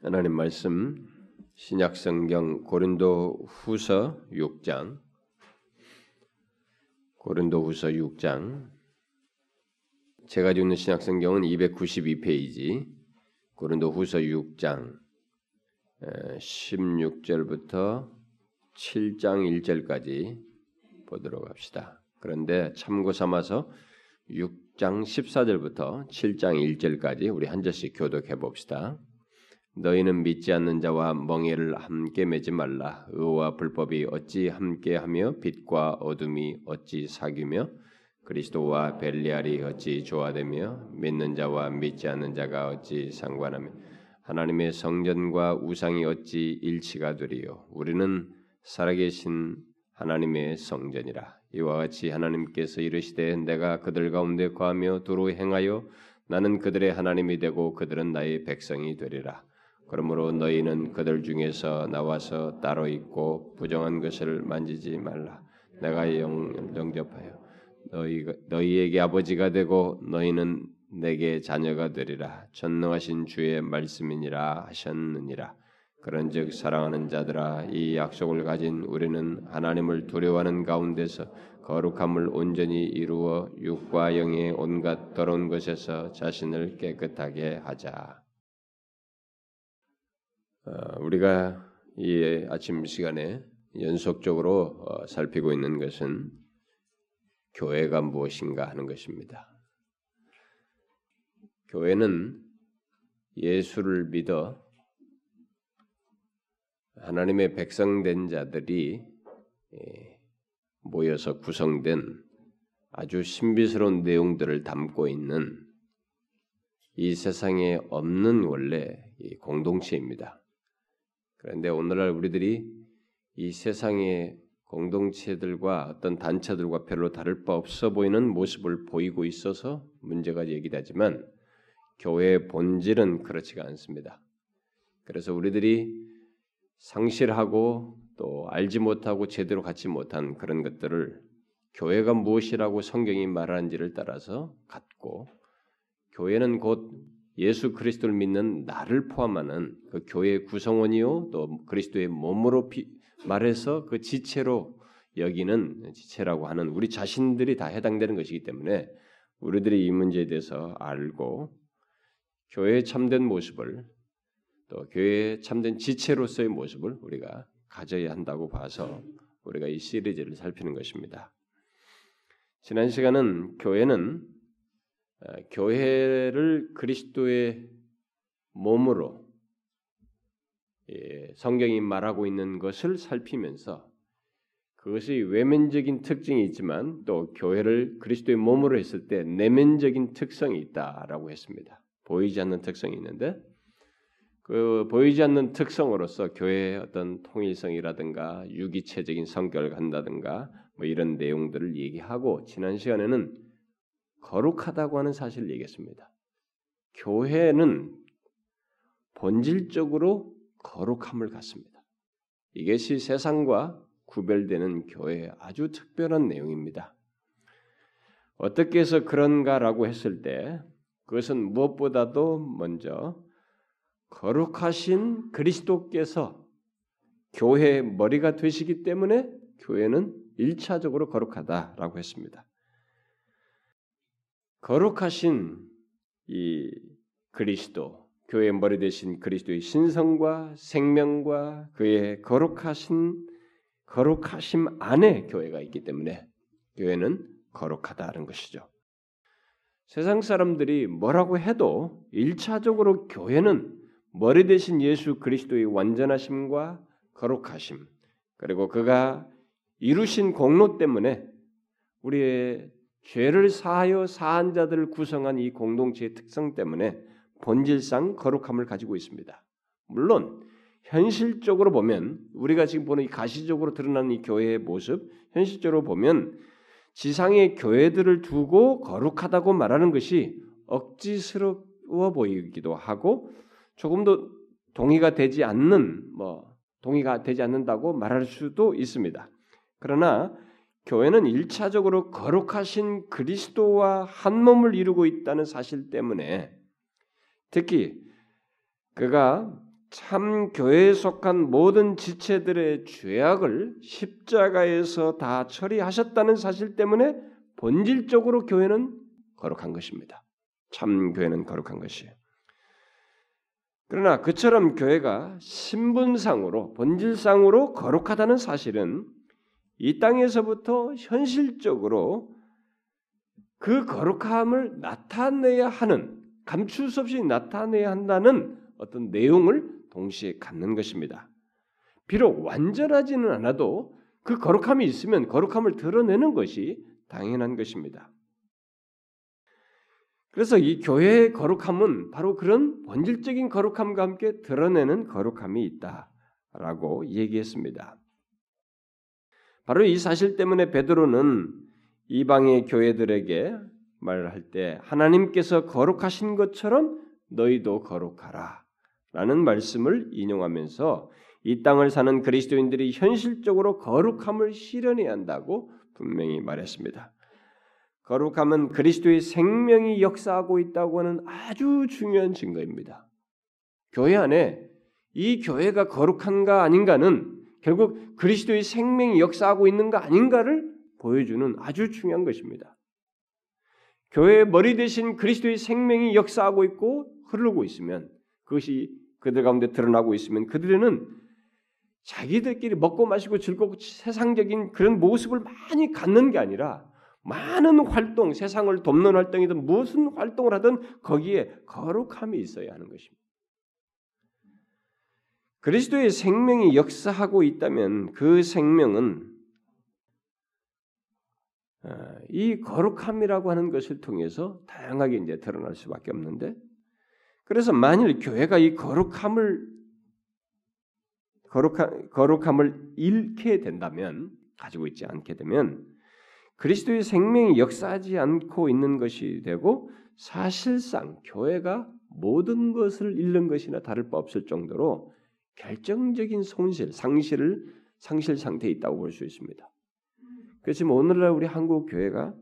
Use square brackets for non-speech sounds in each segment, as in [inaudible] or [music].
하나님 말씀 신약 성경 고린도 후서 6장 고린도 후서 6장 제가 읽는 신약 성경은 292페이지 고린도 후서 6장 16절부터 7장 1절까지 보도록 합시다. 그런데 참고 삼아서 6장 14절부터 7장 1절까지 우리 한 절씩 교독해 봅시다. 너희는 믿지 않는 자와 멍에를 함께 매지 말라. 의와 불법이 어찌 함께하며 빛과 어둠이 어찌 사귀며 그리스도와 벨리알이 어찌 조화되며 믿는 자와 믿지 않는 자가 어찌 상관하며 하나님의 성전과 우상이 어찌 일치가 되리요. 우리는 살아계신 하나님의 성전이라. 이와 같이 하나님께서 이르시되 내가 그들 가운데 거하며 두루 행하여 나는 그들의 하나님이 되고 그들은 나의 백성이 되리라. 그러므로 너희는 그들 중에서 나와서 따로 있고 부정한 것을 만지지 말라. 내가 영, 영접하여 너희 너희에게 아버지가 되고 너희는 내게 자녀가 되리라. 전능하신 주의 말씀이니라 하셨느니라. 그런즉 사랑하는 자들아 이 약속을 가진 우리는 하나님을 두려워하는 가운데서 거룩함을 온전히 이루어 육과 영의 온갖 더러운 것에서 자신을 깨끗하게 하자. 어, 우리가 이 아침 시간에 연속적으로 어, 살피고 있는 것은 교회가 무엇인가 하는 것입니다. 교회는 예수를 믿어 하나님의 백성된 자들이 예, 모여서 구성된 아주 신비스러운 내용들을 담고 있는 이 세상에 없는 원래 공동체입니다. 그런데 오늘날 우리들이 이 세상의 공동체들과 어떤 단체들과 별로 다를 바 없어 보이는 모습을 보이고 있어서 문제가 얘기되지만 교회의 본질은 그렇지가 않습니다. 그래서 우리들이 상실하고 또 알지 못하고 제대로 갖지 못한 그런 것들을 교회가 무엇이라고 성경이 말하는지를 따라서 갖고 교회는 곧 예수 그리스도를 믿는 나를 포함하는 그 교회의 구성원이요 또 그리스도의 몸으로 피, 말해서 그 지체로 여기는 지체라고 하는 우리 자신들이 다 해당되는 것이기 때문에 우리들이 이 문제에 대해서 알고 교회의 참된 모습을 또 교회의 참된 지체로서의 모습을 우리가 가져야 한다고 봐서 우리가 이 시리즈를 살피는 것입니다. 지난 시간은 교회는 교회를 그리스도의 몸으로 예, 성경이 말하고 있는 것을 살피면서 그것이 외면적인 특징이 있지만 또 교회를 그리스도의 몸으로 했을 때 내면적인 특성이 있다라고 했습니다. 보이지 않는 특성이 있는데 그 보이지 않는 특성으로서 교회의 어떤 통일성이라든가 유기체적인 성격을 간다든가 뭐 이런 내용들을 얘기하고 지난 시간에는 거룩하다고 하는 사실을 얘기했습니다. 교회는 본질적으로 거룩함을 갖습니다. 이것이 세상과 구별되는 교회의 아주 특별한 내용입니다. 어떻게 해서 그런가라고 했을 때 그것은 무엇보다도 먼저 거룩하신 그리스도께서 교회의 머리가 되시기 때문에 교회는 일차적으로 거룩하다라고 했습니다. 거룩하신 이 그리스도, 교회의 머리 대신 그리스도의 신성과 생명과 그의 거룩하신 거룩하심 안에 교회가 있기 때문에 교회는 거룩하다는 것이죠. 세상 사람들이 뭐라고 해도 일차적으로 교회는 머리 대신 예수 그리스도의 완전하심과 거룩하심 그리고 그가 이루신 공로 때문에 우리의 죄를 사하여 사한 자들을 구성한 이 공동체의 특성 때문에 본질상 거룩함을 가지고 있습니다. 물론 현실적으로 보면 우리가 지금 보는 이 가시적으로 드러나는 이 교회의 모습, 현실적으로 보면 지상의 교회들을 두고 거룩하다고 말하는 것이 억지스러워 보이기도 하고 조금도 동의가 되지 않는 뭐 동의가 되지 않는다고 말할 수도 있습니다. 그러나 교회는 일차적으로 거룩하신 그리스도와 한 몸을 이루고 있다는 사실 때문에 특히 그가 참 교회에 속한 모든 지체들의 죄악을 십자가에서 다 처리하셨다는 사실 때문에 본질적으로 교회는 거룩한 것입니다. 참 교회는 거룩한 것이에요. 그러나 그처럼 교회가 신분상으로 본질상으로 거룩하다는 사실은 이 땅에서부터 현실적으로 그 거룩함을 나타내야 하는 감출 수 없이 나타내야 한다는 어떤 내용을 동시에 갖는 것입니다. 비록 완전하지는 않아도 그 거룩함이 있으면 거룩함을 드러내는 것이 당연한 것입니다. 그래서 이 교회의 거룩함은 바로 그런 본질적인 거룩함과 함께 드러내는 거룩함이 있다라고 얘기했습니다. 바로 이 사실 때문에 베드로는 이방의 교회들에게 말을 할때 하나님께서 거룩하신 것처럼 너희도 거룩하라 라는 말씀을 인용하면서 이 땅을 사는 그리스도인들이 현실적으로 거룩함을 실현해야 한다고 분명히 말했습니다. 거룩함은 그리스도의 생명이 역사하고 있다고 하는 아주 중요한 증거입니다. 교회 안에 이 교회가 거룩한가 아닌가는 결국 그리스도의 생명이 역사하고 있는 가 아닌가를 보여주는 아주 중요한 것입니다. 교회의 머리 대신 그리스도의 생명이 역사하고 있고 흐르고 있으면 그것이 그들 가운데 드러나고 있으면 그들은 자기들끼리 먹고 마시고 즐겁고 세상적인 그런 모습을 많이 갖는 게 아니라 많은 활동, 세상을 돕는 활동이든 무슨 활동을 하든 거기에 거룩함이 있어야 하는 것입니다. 그리스도의 생명이 역사하고 있다면 그 생명은 어, 이 거룩함이라고 하는 것을 통해서 다양하게 이제 드러날 수밖에 없는데 그래서 만일 교회가 이 거룩함을 거룩함, 거룩함을 잃게 된다면 가지고 있지 않게 되면 그리스도의 생명이 역사하지 않고 있는 것이 되고 사실상 교회가 모든 것을 잃는 것이나 다를 바 없을 정도로 결정적인 손실, 상실을 상실 상태에 있다고 볼 수 있습니다. 그래서 지금 오늘날 우리 한국 교회가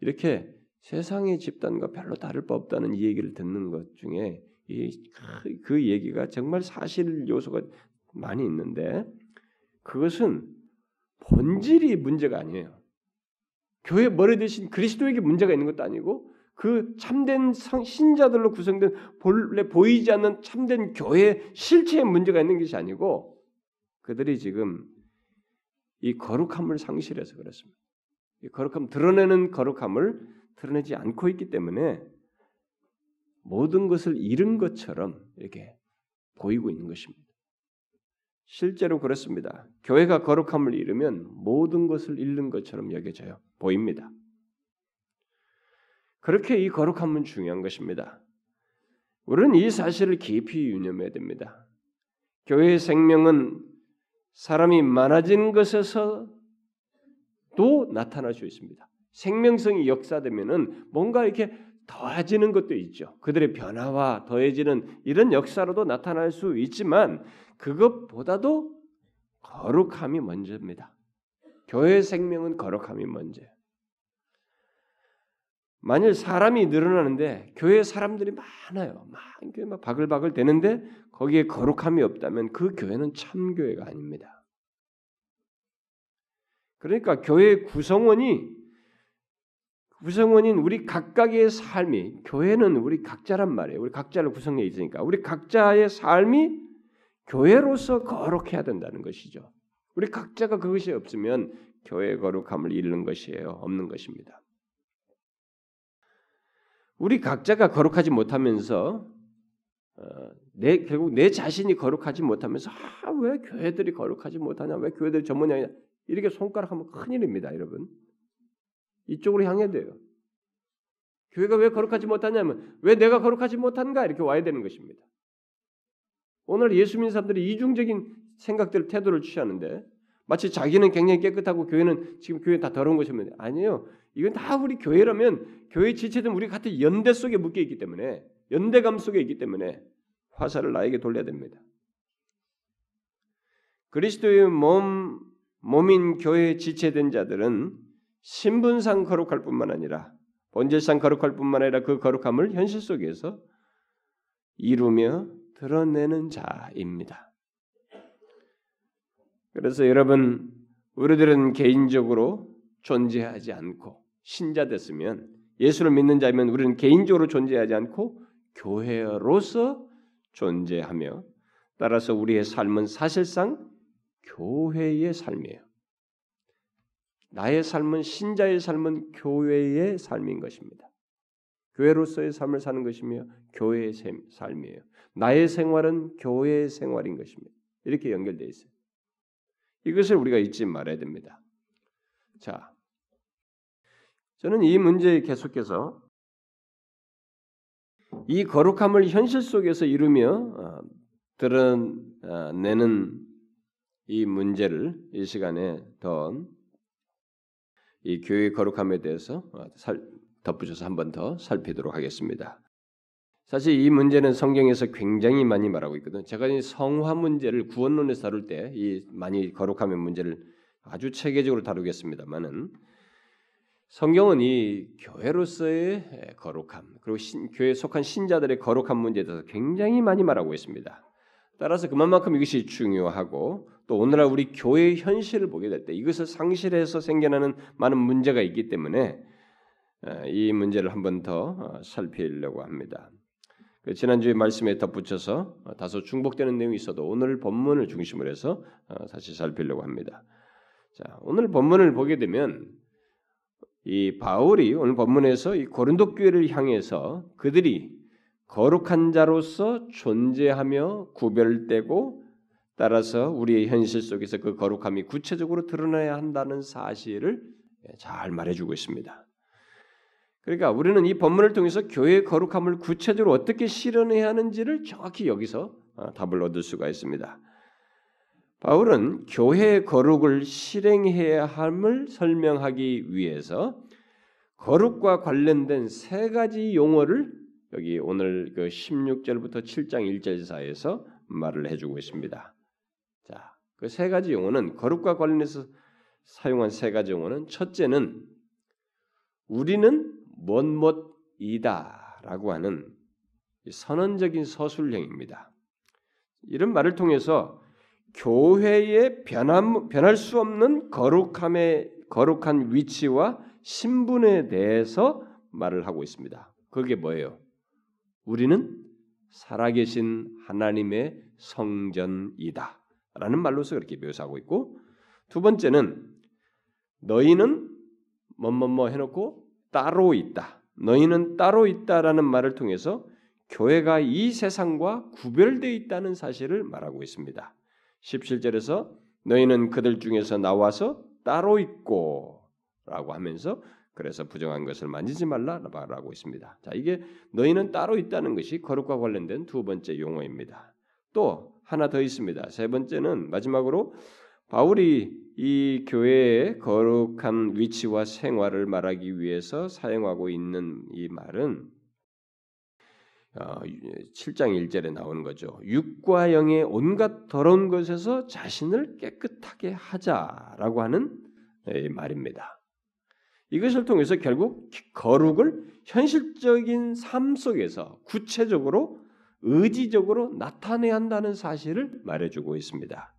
이렇게 세상의 집단과 별로 다를 바 없다는 이 얘기를 듣는 것 중에 그, 그 얘기가 정말 사실 요소가 많이 있는데 그것은 본질이 문제가 아니에요. 교회 머리 대신 그리스도에게 문제가 있는 것도 아니고 그 참된 신자들로 구성된 본래 보이지 않는 참된 교회 실체에 문제가 있는 것이 아니고 그들이 지금 이 거룩함을 상실해서 그렇습니다. 이 거룩함 드러내는 거룩함을 드러내지 않고 있기 때문에 모든 것을 잃은 것처럼 이렇게 보이고 있는 것입니다. 실제로 그렇습니다. 교회가 거룩함을 잃으면 모든 것을 잃는 것처럼 여겨져요. 보입니다. 그렇게 이 거룩함은 중요한 것입니다. 우리는 이 사실을 깊이 유념해야 됩니다. 교회의 생명은 사람이 많아진 것에서도 나타날 수 있습니다. 생명성이 역사되면은 뭔가 이렇게 더해지는 것도 있죠. 그들의 변화와 더해지는 이런 역사로도 나타날 수 있지만 그것보다도 거룩함이 먼저입니다. 교회 생명은 거룩함이 먼저예요. 만일 사람이 늘어나는데 교회 사람들이 많아요. 막 바글바글 되는데 거기에 거룩함이 없다면 그 교회는 참 교회가 아닙니다. 그러니까 교회 구성원이 구성원인 우리 각각의 삶이 교회는 우리 각자란 말이에요. 우리 각자를 구성해 있으니까 우리 각자의 삶이 교회로서 거룩해야 된다는 것이죠. 우리 각자가 그것이 없으면 교회 거룩함을 잃는 것이에요. 없는 것입니다. 우리 각자가 거룩하지 못하면서 어, 내 결국 내 자신이 거룩하지 못하면서 아, 왜 교회들이 거룩하지 못하냐? 왜 교회들이 전문이냐? 이렇게 손가락하면 큰일입니다, 여러분. 이쪽으로 향해야 돼요. 교회가 왜 거룩하지 못하냐면 왜 내가 거룩하지 못한가 이렇게 와야 되는 것입니다. 오늘 예수 믿는 사람들이 이중적인 생각들 태도를 취하는데 마치 자기는 굉장히 깨끗하고 교회는 지금 교회 다 더러운 것이면 아니에요. 이건 다 우리 교회라면 교회 지체든 우리 같은 연대 속에 묶여 있기 때문에 연대감 속에 있기 때문에 화살을 나에게 돌려야 됩니다. 그리스도의 몸 몸인 교회에 지체된 자들은 신분상 거룩할 뿐만 아니라 본질상 거룩할 뿐만 아니라 그 거룩함을 현실 속에서 이루며 드러내는 자입니다. 그래서 여러분 우리들은 개인적으로 존재하지 않고 신자 됐으면 예수를 믿는 자면 우리는 개인적으로 존재하지 않고 교회로서 존재하며 따라서 우리의 삶은 사실상 교회의 삶이에요. 나의 삶은 신자의 삶은 교회의 삶인 것입니다. 교회로서의 삶을 사는 것이며 교회의 삶이에요. 나의 생활은 교회의 생활인 것입니다. 이렇게 연결되어 있어요. 이것을 우리가 잊지 말아야 됩니다. 자, 저는 이 문제에 계속해서 이 거룩함을 현실 속에서 이루며 어, 드러내는 이 문제를 이 시간에 더 이 교회 거룩함에 대해서 어, 덧붙여서 한 번 더 살피도록 하겠습니다. 사실 이 문제는 성경에서 굉장히 많이 말하고 있거든요. 제가 이 성화 문제를 구원론에서 다룰 때 이 많이 거룩함의 문제를 아주 체계적으로 다루겠습니다만은 성경은 이 교회로서의 거룩함 그리고 신, 교회에 속한 신자들의 거룩함 문제에 대해서 굉장히 많이 말하고 있습니다. 따라서 그만큼 이것이 중요하고 또 오늘날 우리 교회의 현실을 보게 될 때 이것을 상실해서 생겨나는 많은 문제가 있기 때문에 어, 이 문제를 한 번 더 어, 살피려고 합니다. 그 지난주에 말씀에 덧붙여서 어, 다소 중복되는 내용이 있어도 오늘 본문을 중심으로 해서 다시 살피려고 합니다. 자, 오늘 본문을 보게 되면 이 바울이 오늘 본문에서 이 고린도 교회를 향해서 그들이 거룩한 자로서 존재하며 구별되고 따라서 우리의 현실 속에서 그 거룩함이 구체적으로 드러나야 한다는 사실을 잘 말해주고 있습니다. 그러니까 우리는 이 본문을 통해서 교회의 거룩함을 구체적으로 어떻게 실현해야 하는지를 정확히 여기서 어, 답을 얻을 수가 있습니다. 바울은 교회의 거룩을 실행해야 함을 설명하기 위해서 거룩과 관련된 세 가지 용어를 여기 오늘 그 16절부터 7장 1절 사이에서 말을 해주고 있습니다. 자, 그 세 가지 용어는 거룩과 관련해서 사용한 세 가지 용어는 첫째는 우리는 못못이다라고 하는 선언적인 서술형입니다. 이런 말을 통해서 교회의 변함, 변할 수 없는 거룩함의 거룩한 위치와 신분에 대해서 말을 하고 있습니다. 그게 뭐예요? 우리는 살아계신 하나님의 성전이다. 라는 말로서 그렇게 묘사하고 있고 두 번째는 너희는 뭐뭐뭐 해놓고 따로 있다. 너희는 따로 있다라는 말을 통해서 교회가 이 세상과 구별되어 있다는 사실을 말하고 있습니다. 17절에서 너희는 그들 중에서 나와서 따로 있고 라고 하면서 그래서 부정한 것을 만지지 말라라고 있습니다. 자, 이게 너희는 따로 있다는 것이 거룩과 관련된 두 번째 용어입니다. 또 하나 더 있습니다. 세 번째는 마지막으로 바울이 이 교회의 거룩한 위치와 생활을 말하기 위해서 사용하고 있는 이 말은 7장 어, 1절에 나오는 거죠. 육과 영의 온갖 더러운 것에서 자신을 깨끗하게 하자라고 하는 말입니다. 이것을 통해서 결국 거룩을 현실적인 삶 속에서 구체적으로 의지적으로 나타내야 한다는 사실을 말해주고 있습니다.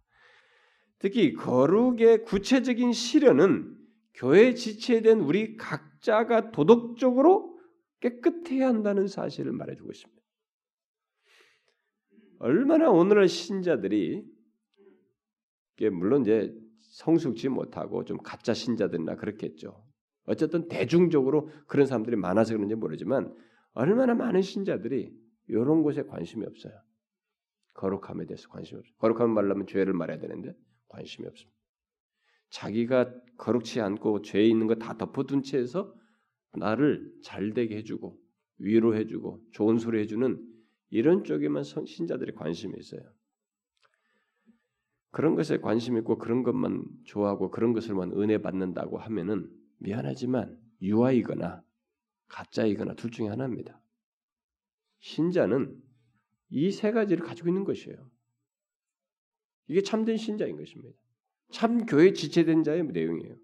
특히 거룩의 구체적인 실현은 교회 지체된 우리 각자가 도덕적으로 깨끗해야 한다는 사실을 말해주고 있습니다. 얼마나 오늘날 신자들이 물론 이제 성숙지 못하고 좀 가짜 신자들이나 그렇겠죠. 어쨌든 대중적으로 그런 사람들이 많아서 그런지 모르지만 얼마나 많은 신자들이 이런 곳에 관심이 없어요. 거룩함에 대해서 관심이 없어요. 거룩함을 말하면 죄를 말해야 되는데 관심이 없습니다. 자기가 거룩치 않고 죄 있는 거 다 덮어둔 채에서 나를 잘되게 해주고 위로해주고 좋은 소리 해주는 이런 쪽에만 신자들이 관심이 있어요. 그런 것에 관심 있고 그런 것만 좋아하고 그런 것을만 은혜 받는다고 하면은 미안하지만 유아이거나 가짜이거나 둘 중에 하나입니다. 신자는 이 세 가지를 가지고 있는 것이에요. 이게 참된 신자인 것입니다. 참 교회 지체된 자의 내용이에요.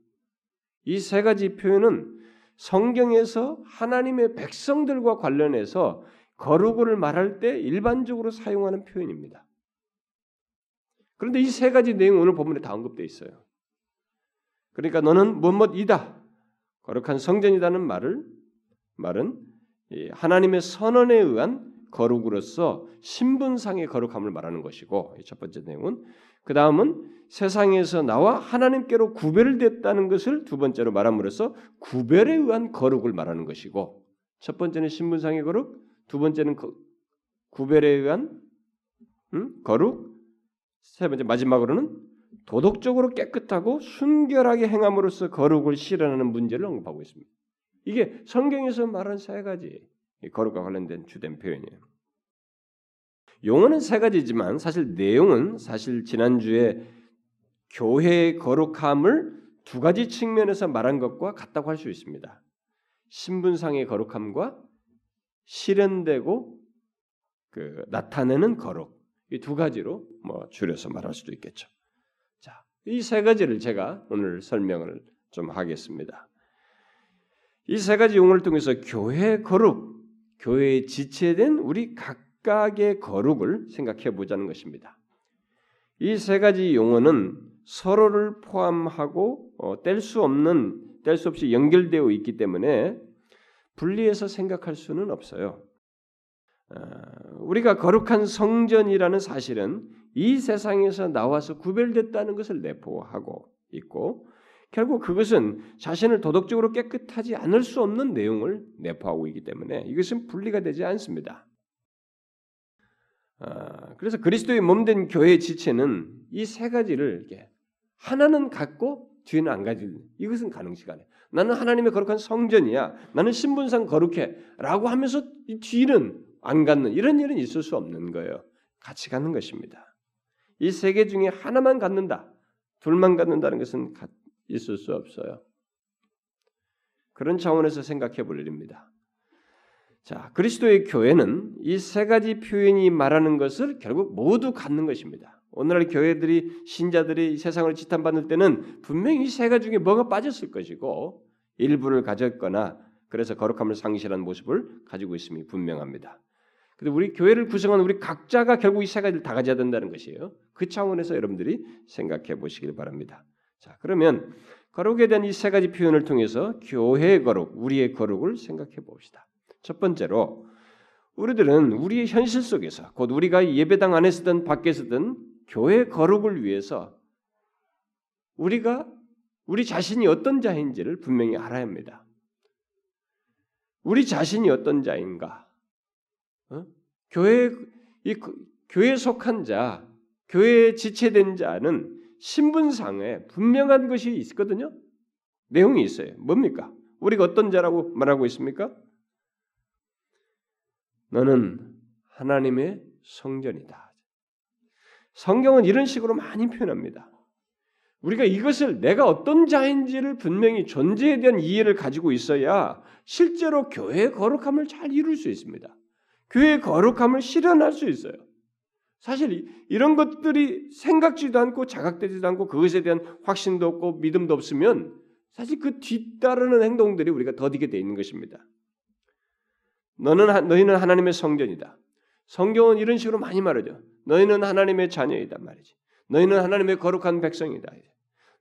이 세 가지 표현은 성경에서 하나님의 백성들과 관련해서 거룩을 말할 때 일반적으로 사용하는 표현입니다. 그런데 이 세 가지 내용 오늘 본문에 다 언급되어 있어요. 그러니까 너는 뭐뭐이다. 거룩한 성전이라는 말을 말은 하나님의 선언에 의한 거룩으로서 신분상의 거룩함을 말하는 것이고 첫 번째 내용은 그 다음은 세상에서 나와 하나님께로 구별됐다는 것을 두 번째로 말함으로써 구별에 의한 거룩을 말하는 것이고 첫 번째는 신분상의 거룩, 두 번째는 거, 구별에 의한 음? 거룩, 세 번째 마지막으로는 도덕적으로 깨끗하고 순결하게 행함으로써 거룩을 실현하는 문제를 언급하고 있습니다. 이게 성경에서 말한 세 가지 거룩과 관련된 주된 표현이에요. 용어는 세 가지지만 사실 내용은 사실 지난주에 교회의 거룩함을 두 가지 측면에서 말한 것과 같다고 할 수 있습니다. 신분상의 거룩함과 실현되고 그 나타내는 거룩 이 두 가지로 뭐 줄여서 말할 수도 있겠죠. 자, 이 세 가지를 제가 오늘 설명을 좀 하겠습니다. 이 세 가지 용어를 통해서 교회 거룩, 교회에 지체된 우리 각 각의 거룩을 생각해 보자는 것입니다. 이 세 가지 용어는 서로를 포함하고 어, 뗄수 없는 뗄 수 없이 연결되어 있기 때문에 분리해서 생각할 수는 없어요. 어, 우리가 거룩한 성전이라는 사실은 이 세상에서 나와서 구별됐다는 것을 내포하고 있고 결국 그것은 자신을 도덕적으로 깨끗하지 않을 수 없는 내용을 내포하고 있기 때문에 이것은 분리가 되지 않습니다. 어, 그래서 그리스도의 몸된 교회의 지체는 이 세 가지를 이렇게 하나는 갖고 뒤는 안 가질 이것은 가능시간에 나는 하나님의 거룩한 성전이야 나는 신분상 거룩해라고 하면서 이 뒤는 안 갖는 이런 일은 있을 수 없는 거예요. 같이 갖는 것입니다. 이 세 개 중에 하나만 갖는다, 둘만 갖는다는 것은 있을 수 없어요. 그런 차원에서 생각해 볼 일입니다. 자, 그리스도의 교회는 이 세 가지 표현이 말하는 것을 결국 모두 갖는 것입니다. 오늘날 교회들이 신자들이 세상을 지탄받을 때는 분명히 이 세 가지 중에 뭐가 빠졌을 것이고 일부를 가졌거나 그래서 거룩함을 상실한 모습을 가지고 있음이 분명합니다. 근데 우리 교회를 구성한 우리 각자가 결국 이 세 가지를 다 가져야 된다는 것이에요. 그 차원에서 여러분들이 생각해 보시길 바랍니다. 자, 그러면 거룩에 대한 이 세 가지 표현을 통해서 교회의 거룩, 우리의 거룩을 생각해 봅시다. 첫 번째로 우리들은 우리의 현실 속에서 곧 우리가 예배당 안에서든 밖에서든 교회 거룩을 위해서 우리가 우리 자신이 어떤 자인지를 분명히 알아야 합니다. 우리 자신이 어떤 자인가? 어? 교회 이 교회에 속한 자, 교회에 지체된 자는 신분상에 분명한 것이 있거든요. 내용이 있어요. 뭡니까? 우리가 어떤 자라고 말하고 있습니까? 너는 하나님의 성전이다. 성경은 이런 식으로 많이 표현합니다. 우리가 이것을 내가 어떤 자인지를 분명히 존재에 대한 이해를 가지고 있어야 실제로 교회의 거룩함을 잘 이룰 수 있습니다. 교회의 거룩함을 실현할 수 있어요. 사실 이런 것들이 생각지도 않고 자각되지도 않고 그것에 대한 확신도 없고 믿음도 없으면 사실 그 뒤따르는 행동들이 우리가 더디게 돼 있는 것입니다. 너는 너희는 하나님의 성전이다. 성경은 이런 식으로 많이 말하죠. 너희는 하나님의 자녀이다 말이지. 너희는 하나님의 거룩한 백성이다.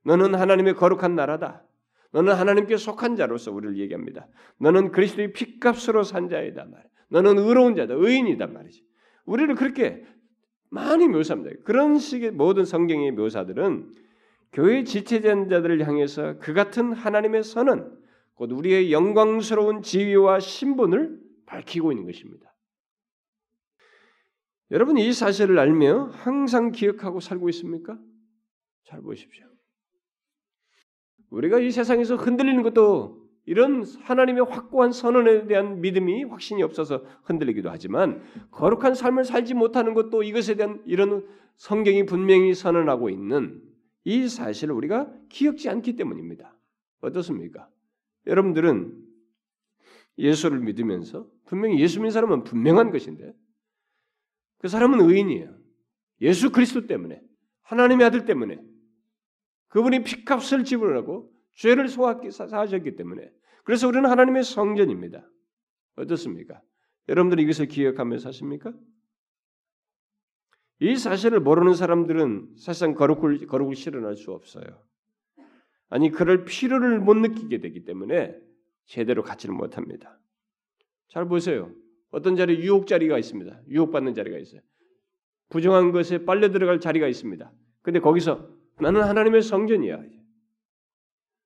너는 하나님의 거룩한 나라다. 너는 하나님께 속한 자로서 우리를 얘기합니다. 너는 그리스도의 피값으로 산 자이다 말. 너는 의로운 자다, 의인이단 말이지. 우리를 그렇게 많이 묘사합니다. 그런 식의 모든 성경의 묘사들은 교회 지체자들을 향해서 그 같은 하나님의 선은 곧 우리의 영광스러운 지위와 신분을 밝히고 있는 것입니다. 여러분 이 사실을 알며 항상 기억하고 살고 있습니까? 잘 보십시오. 우리가 이 세상에서 흔들리는 것도 이런 하나님의 확고한 선언에 대한 믿음이 확신이 없어서 흔들리기도 하지만 거룩한 삶을 살지 못하는 것도 이것에 대한 이런 성경이 분명히 선언하고 있는 이 사실을 우리가 기억지 않기 때문입니다. 어떻습니까? 여러분들은 예수를 믿으면서 분명히 예수 믿는 사람은 분명한 것인데 그 사람은 의인이에요. 예수 그리스도 때문에 하나님의 아들 때문에 그분이 피값을 지불하고 죄를 소화하셨기 때문에 그래서 우리는 하나님의 성전입니다. 어떻습니까? 여러분들이 이것을 기억하며 사십니까? 이 사실을 모르는 사람들은 사실상 거룩을, 거룩을 실현할 수 없어요. 아니, 그럴 필요를 못 느끼게 되기 때문에 제대로 갖지를 못합니다. 잘 보세요. 어떤 자리에 유혹 자리가 있습니다. 유혹받는 자리가 있어요. 부정한 것에 빨려 들어갈 자리가 있습니다. 근데 거기서 나는 하나님의 성전이야.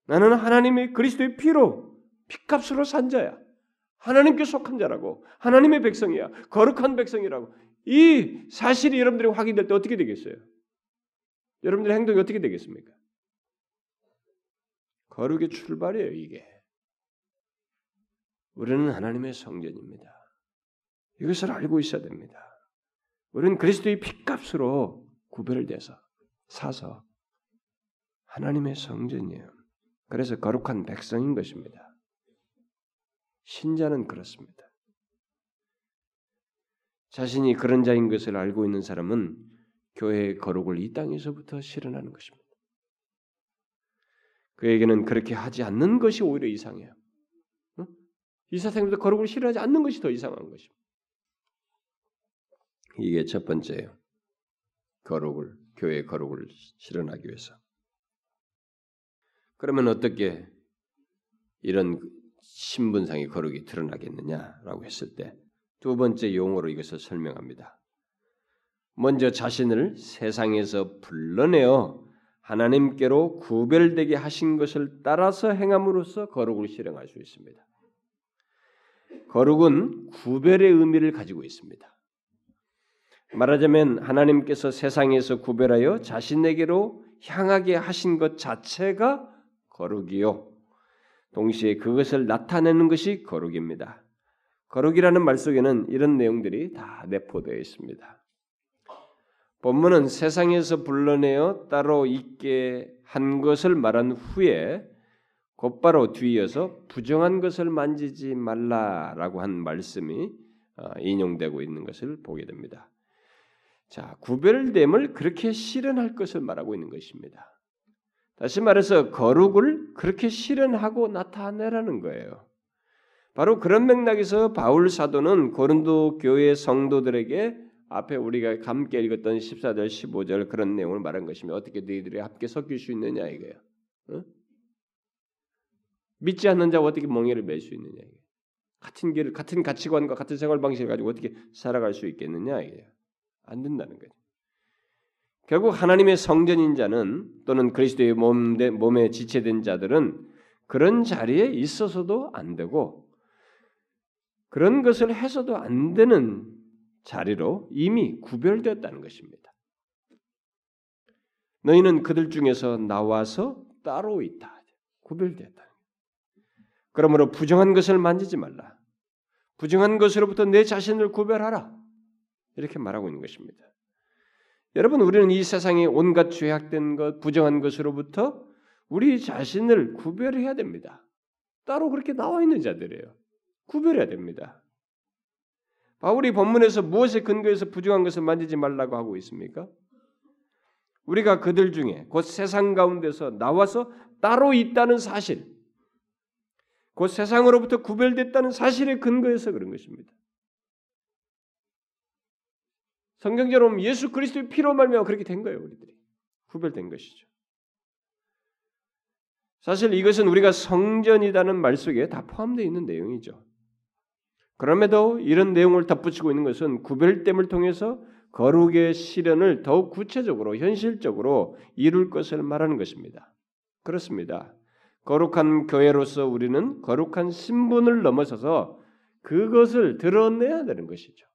나는 하나님의 그리스도의 피로 피값으로 산 자야. 하나님께 속한 자라고 하나님의 백성이야. 거룩한 백성이라고. 이 사실이 여러분들이 확인될 때 어떻게 되겠어요? 여러분들의 행동이 어떻게 되겠습니까? 거룩의 출발이에요, 이게. 우리는 하나님의 성전입니다. 이것을 알고 있어야 됩니다. 우리는 그리스도의 피값으로 구별돼서 사서 하나님의 성전이에요. 그래서 거룩한 백성인 것입니다. 신자는 그렇습니다. 자신이 그런 자인 것을 알고 있는 사람은 교회의 거룩을 이 땅에서부터 실현하는 것입니다. 그에게는 그렇게 하지 않는 것이 오히려 이상해요. 어? 이 세상에서 거룩을 실현하지 않는 것이 더 이상한 것입니다. 이게 첫 번째예요. 거룩을 교회의 거룩을 실현하기 위해서. 그러면 어떻게 이런 신분상의 거룩이 드러나겠느냐라고 했을 때 두 번째 용어로 이것을 설명합니다. 먼저 자신을 세상에서 불러내어 하나님께로 구별되게 하신 것을 따라서 행함으로써 거룩을 실행할 수 있습니다. 거룩은 구별의 의미를 가지고 있습니다. 말하자면 하나님께서 세상에서 구별하여 자신에게로 향하게 하신 것 자체가 거룩이요. 동시에 그것을 나타내는 것이 거룩입니다. 거룩이라는 말 속에는 이런 내용들이 다 내포되어 있습니다. 본문은 세상에서 불러내어 따로 있게 한 것을 말한 후에 곧바로 뒤이어서 부정한 것을 만지지 말라라고 한 말씀이 어, 인용되고 있는 것을 보게 됩니다. 자, 구별됨을 그렇게 실현할 것을 말하고 있는 것입니다. 다시 말해서 거룩을 그렇게 실현하고 나타내라는 거예요. 바로 그런 맥락에서 바울 사도는 고린도 교회 성도들에게 앞에 우리가 함께 읽었던 14절 15절 그런 내용을 말한 것이며 어떻게 너희들이 함께 섞일 수 있느냐 이거예요. 어? 믿지 않는 자와 어떻게 멍해를 맬 수 있느냐 같은 길을 같은 가치관과 같은 생활 방식을 가지고 어떻게 살아갈 수 있겠느냐. 안 된다는 거죠. 결국 하나님의 성전인 자는 또는 그리스도의 몸 몸에 지체된 자들은 그런 자리에 있어서도 안 되고 그런 것을 해서도 안 되는 자리로 이미 구별되었다는 것입니다. 너희는 그들 중에서 나와서 따로 있다. 구별되었다. 그러므로 부정한 것을 만지지 말라. 부정한 것으로부터 내 자신을 구별하라. 이렇게 말하고 있는 것입니다. 여러분 우리는 이 세상에 온갖 죄악된 것, 부정한 것으로부터 우리 자신을 구별해야 됩니다. 따로 그렇게 나와 있는 자들이에요. 구별해야 됩니다. 바울이 본문에서 무엇에 근거해서 부정한 것을 만지지 말라고 하고 있습니까? 우리가 그들 중에 곧 세상 가운데서 나와서 따로 있다는 사실, 곧 세상으로부터 구별됐다는 사실에 근거해서 그런 것입니다. 성경적으로 예수 그리스도의 피로 말미암아 그렇게 된 거예요, 우리들이. 구별된 것이죠. 사실 이것은 우리가 성전이라는 말 속에 다 포함되어 있는 내용이죠. 그럼에도 이런 내용을 덧붙이고 있는 것은 구별됨을 통해서 거룩의 실현을 더욱 구체적으로 현실적으로 이룰 것을 말하는 것입니다. 그렇습니다. 거룩한 교회로서 우리는 거룩한 신분을 넘어서서 그것을 드러내야 되는 것이죠.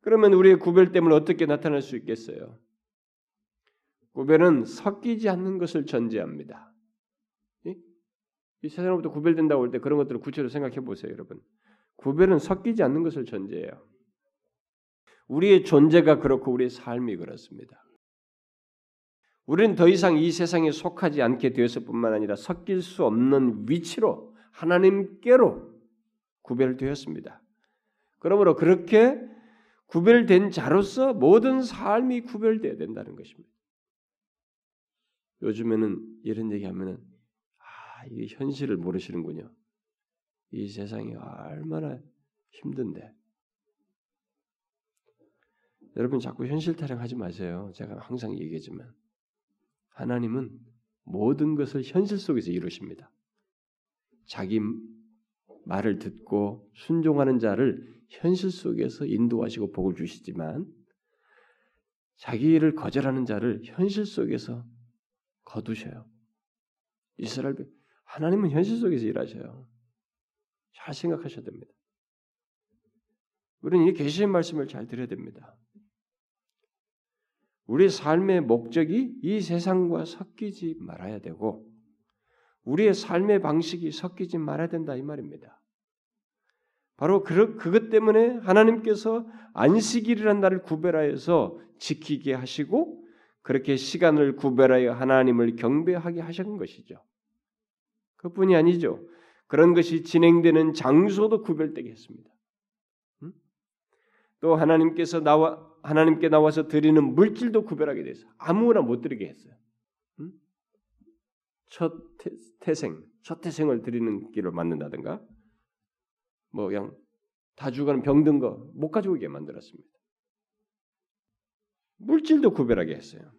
그러면 우리의 구별됨을 어떻게 나타낼 수 있겠어요? 구별은 섞이지 않는 것을 전제합니다. 이 세상으로부터 구별된다고 할 때 그런 것들을 구체적으로 생각해 보세요, 여러분. 구별은 섞이지 않는 것을 전제해요. 우리의 존재가 그렇고 우리의 삶이 그렇습니다. 우리는 더 이상 이 세상에 속하지 않게 되었을 뿐만 아니라 섞일 수 없는 위치로 하나님께로 구별되었습니다. 그러므로 그렇게 구별된 자로서 모든 삶이 구별돼야 된다는 것입니다. 요즘에는 이런 얘기하면은 아, 이 현실을 모르시는군요. 이 세상이 얼마나 힘든데. 여러분 자꾸 현실 타령하지 마세요. 제가 항상 얘기하지만 하나님은 모든 것을 현실 속에서 이루십니다. 자기 말을 듣고 순종하는 자를 현실 속에서 인도하시고 복을 주시지만 자기를 거절하는 자를 현실 속에서 거두셔요. 이스라엘 하나님은 현실 속에서 일하셔요. 잘 생각하셔야 됩니다. 우리는 이 계시의 말씀을 잘 들어야 됩니다. 우리 삶의 목적이 이 세상과 섞이지 말아야 되고 우리의 삶의 방식이 섞이지 말아야 된다 이 말입니다. 바로 그, 그것 때문에 하나님께서 안식일이라는 날을 구별하여서 지키게 하시고 그렇게 시간을 구별하여 하나님을 경배하게 하신 것이죠. 그뿐이 아니죠. 그런 것이 진행되는 장소도 구별되게 했습니다. 또 하나님께서 나와 하나님께 나와서 드리는 물질도 구별하게 돼서 아무거나 못 드리게 했어요. 첫 태생, 첫 태생을 드리는 길을 만든다든가, 뭐 그냥 다 죽어가는 병든 거 못 가지고 오게 만들었습니다. 물질도 구별하게 했어요.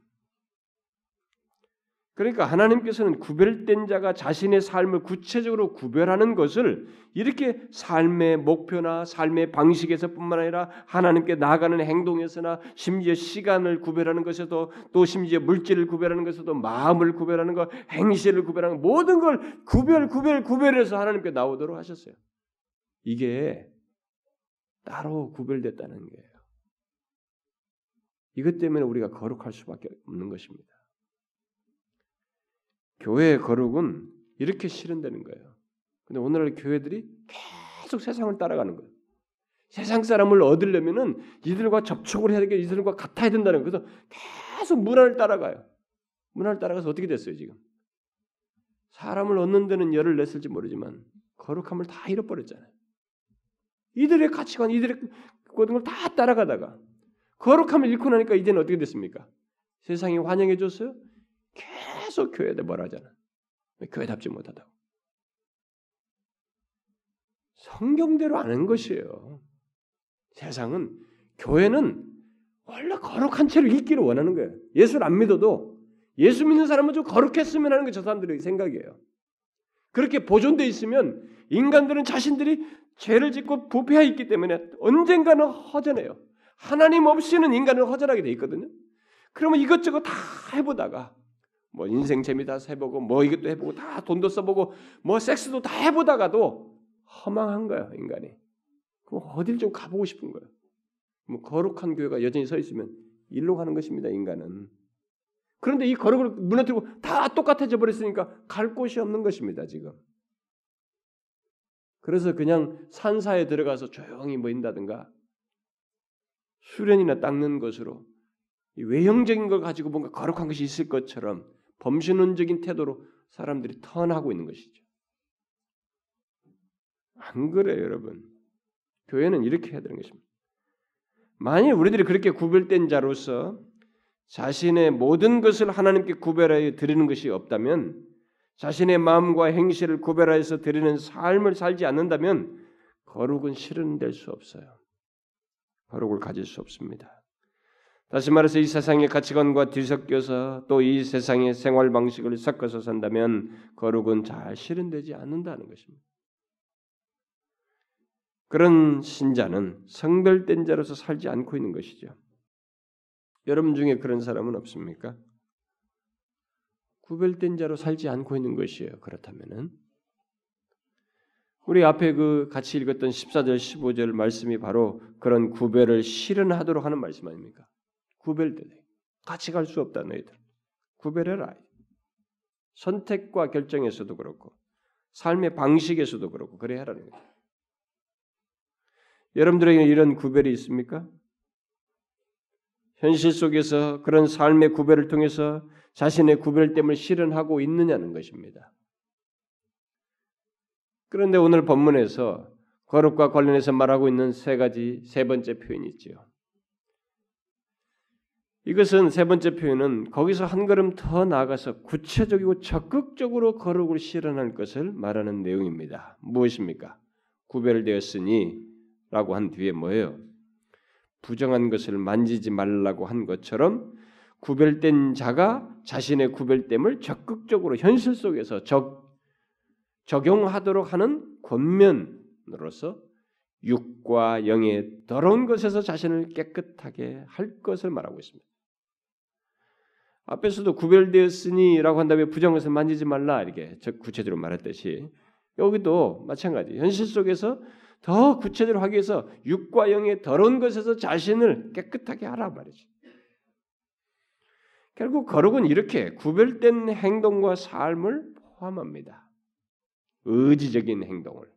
그러니까 하나님께서는 구별된 자가 자신의 삶을 구체적으로 구별하는 것을 이렇게 삶의 목표나 삶의 방식에서뿐만 아니라 하나님께 나아가는 행동에서나 심지어 시간을 구별하는 것에도 또 심지어 물질을 구별하는 것에도 마음을 구별하는 것, 행실을 구별하는 것, 모든 걸 구별 구별 구별해서 하나님께 나오도록 하셨어요. 이게 따로 구별됐다는 거예요. 이것 때문에 우리가 거룩할 수밖에 없는 것입니다. 교회의 거룩은 이렇게 실현되는 거예요. 근데 오늘날 교회들이 계속 세상을 따라가는 거예요. 세상 사람을 얻으려면은 이들과 접촉을 해야 되고 이들과 같아야 된다는 거예요. 그래서 계속 문화를 따라가요. 문화를 따라가서 어떻게 됐어요 지금? 사람을 얻는 데는 열을 냈을지 모르지만 거룩함을 다 잃어버렸잖아요. 이들의 가치관, 이들의 모든 걸 다 따라가다가 거룩함을 잃고 나니까 이제는 어떻게 됐습니까? 세상이 환영해 줬어요? 계속 교회에 뭐라 하잖아. 교회답지 못하다고. 성경대로 아는 것이에요. 세상은 교회는 원래 거룩한 채로 있기를 원하는 거예요. 예수를 안 믿어도 예수 믿는 사람은 좀 거룩했으면 하는 게 저 사람들의 생각이에요. 그렇게 보존돼 있으면 인간들은 자신들이 죄를 짓고 부패해 있기 때문에 언젠가는 허전해요. 하나님 없이는 인간은 허전하게 돼 있거든요. 그러면 이것저것 다 해보다가 뭐 인생 재미 다 해보고 뭐 이것도 해보고 다 돈도 써보고 뭐 섹스도 다 해보다가도 허망한 거야 인간이. 그럼 어딜 좀 가보고 싶은 거야. 뭐 거룩한 교회가 여전히 서 있으면 일로 가는 것입니다 인간은. 그런데 이 거룩을 무너뜨리고 다 똑같아져 버렸으니까 갈 곳이 없는 것입니다 지금. 그래서 그냥 산사에 들어가서 조용히 모인다든가 수련이나 닦는 것으로 외형적인 걸 가지고 뭔가 거룩한 것이 있을 것처럼 범신론적인 태도로 사람들이 턴하고 있는 것이죠. 안 그래요, 여러분. 교회는 이렇게 해야 되는 것입니다. 만일 우리들이 그렇게 구별된 자로서 자신의 모든 것을 하나님께 구별하여 드리는 것이 없다면 자신의 마음과 행실을 구별하여서 드리는 삶을 살지 않는다면 거룩은 실현될 수 없어요. 거룩을 가질 수 없습니다. 다시 말해서 이 세상의 가치관과 뒤섞여서 또 이 세상의 생활 방식을 섞어서 산다면 거룩은 잘 실현되지 않는다는 것입니다. 그런 신자는 성별된 자로서 살지 않고 있는 것이죠. 여러분 중에 그런 사람은 없습니까? 구별된 자로 살지 않고 있는 것이에요. 그렇다면은 우리 앞에 그 같이 읽었던 14절 15절 말씀이 바로 그런 구별을 실현하도록 하는 말씀 아닙니까? 구별되네. 같이 갈 수 없다 너희들. 구별해라. 선택과 결정에서도 그렇고 삶의 방식에서도 그렇고 그래 하라는 거예요. 여러분들에게 이런 구별이 있습니까? 현실 속에서 그런 삶의 구별을 통해서 자신의 구별됨을 실현하고 있느냐는 것입니다. 그런데 오늘 본문에서 거룩과 관련해서 말하고 있는 세 가지 세 번째 표현이 있지요. 이것은 세 번째 표현은 거기서 한 걸음 더 나아가서 구체적이고 적극적으로 거룩을 실현할 것을 말하는 내용입니다. 무엇입니까? 구별되었으니라고 한 뒤에 뭐예요? 부정한 것을 만지지 말라고 한 것처럼 구별된 자가 자신의 구별됨을 적극적으로 현실 속에서 적, 적용하도록 하는 권면으로서 육과 영의 더러운 것에서 자신을 깨끗하게 할 것을 말하고 있습니다. 앞에서도 구별되었으니라고 한 다음에 부정한 것을 만지지 말라 이렇게 구체적으로 말했듯이 여기도 마찬가지 현실 속에서 더 구체적으로 하기 위해서 육과 영의 더러운 것에서 자신을 깨끗하게 하라 말이죠. 결국 거룩은 이렇게 구별된 행동과 삶을 포함합니다. 의지적인 행동을.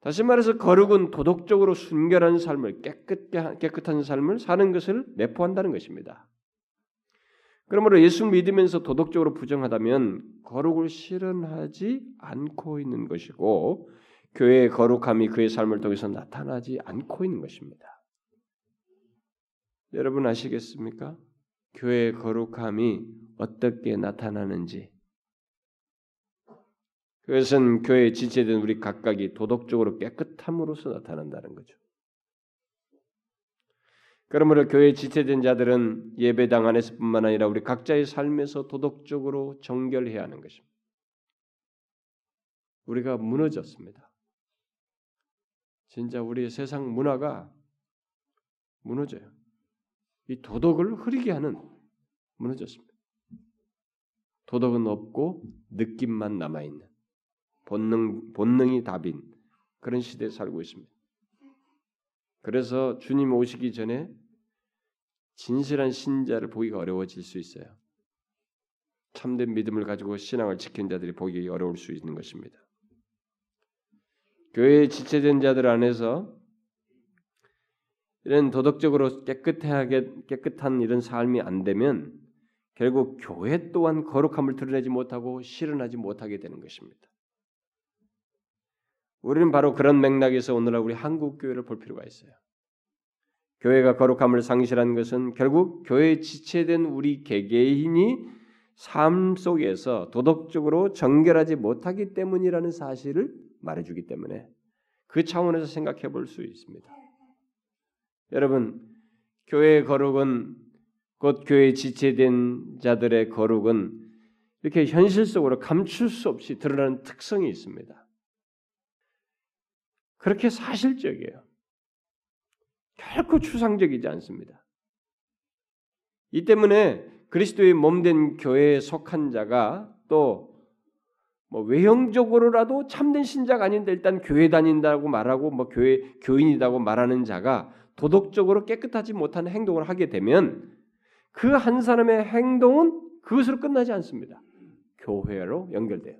다시 말해서 거룩은 도덕적으로 순결한 삶을 깨끗한, 깨끗한 삶을 사는 것을 내포한다는 것입니다. 그러므로 예수 믿으면서 도덕적으로 부정하다면 거룩을 실현하지 않고 있는 것이고 교회의 거룩함이 그의 삶을 통해서 나타나지 않고 있는 것입니다. 여러분 아시겠습니까? 교회의 거룩함이 어떻게 나타나는지 그것은 교회에 지체된 우리 각각이 도덕적으로 깨끗함으로써 나타난다는 거죠. 그러므로 교회에 지체된 자들은 예배당 안에서뿐만 아니라 우리 각자의 삶에서 도덕적으로 정결해야 하는 것입니다. 우리가 무너졌습니다. 진짜 우리의 세상 문화가 무너져요. 이 도덕을 흐리게 하는 무너졌습니다. 도덕은 없고 느낌만 남아 있는 본능 본능이 답인 그런 시대에 살고 있습니다. 그래서 주님 오시기 전에 진실한 신자를 보기가 어려워질 수 있어요. 참된 믿음을 가지고 신앙을 지킨 자들이 보기 어려울 수 있는 것입니다. 교회에 지체된 자들 안에서 이런 도덕적으로 깨끗하게 깨끗한 이런 삶이 안 되면 결국 교회 또한 거룩함을 드러내지 못하고 실현하지 못하게 되는 것입니다. 우리는 바로 그런 맥락에서 오늘날 우리 한국 교회를 볼 필요가 있어요. 교회가 거룩함을 상실한 것은 결국 교회에 지체된 우리 개개인이 삶 속에서 도덕적으로 정결하지 못하기 때문이라는 사실을 말해주기 때문에 그 차원에서 생각해 볼 수 있습니다. 여러분, 교회의 거룩은 곧 교회에 지체된 자들의 거룩은 이렇게 현실적으로 감출 수 없이 드러나는 특성이 있습니다. 그렇게 사실적이에요. 결코 추상적이지 않습니다. 이 때문에 그리스도의 몸된 교회에 속한 자가 또 뭐 외형적으로라도 참된 신자가 아닌데 일단 교회 다닌다고 말하고 뭐 교회 교인이라고 말하는 자가 도덕적으로 깨끗하지 못한 행동을 하게 되면 그 한 사람의 행동은 그것으로 끝나지 않습니다. 교회로 연결돼요.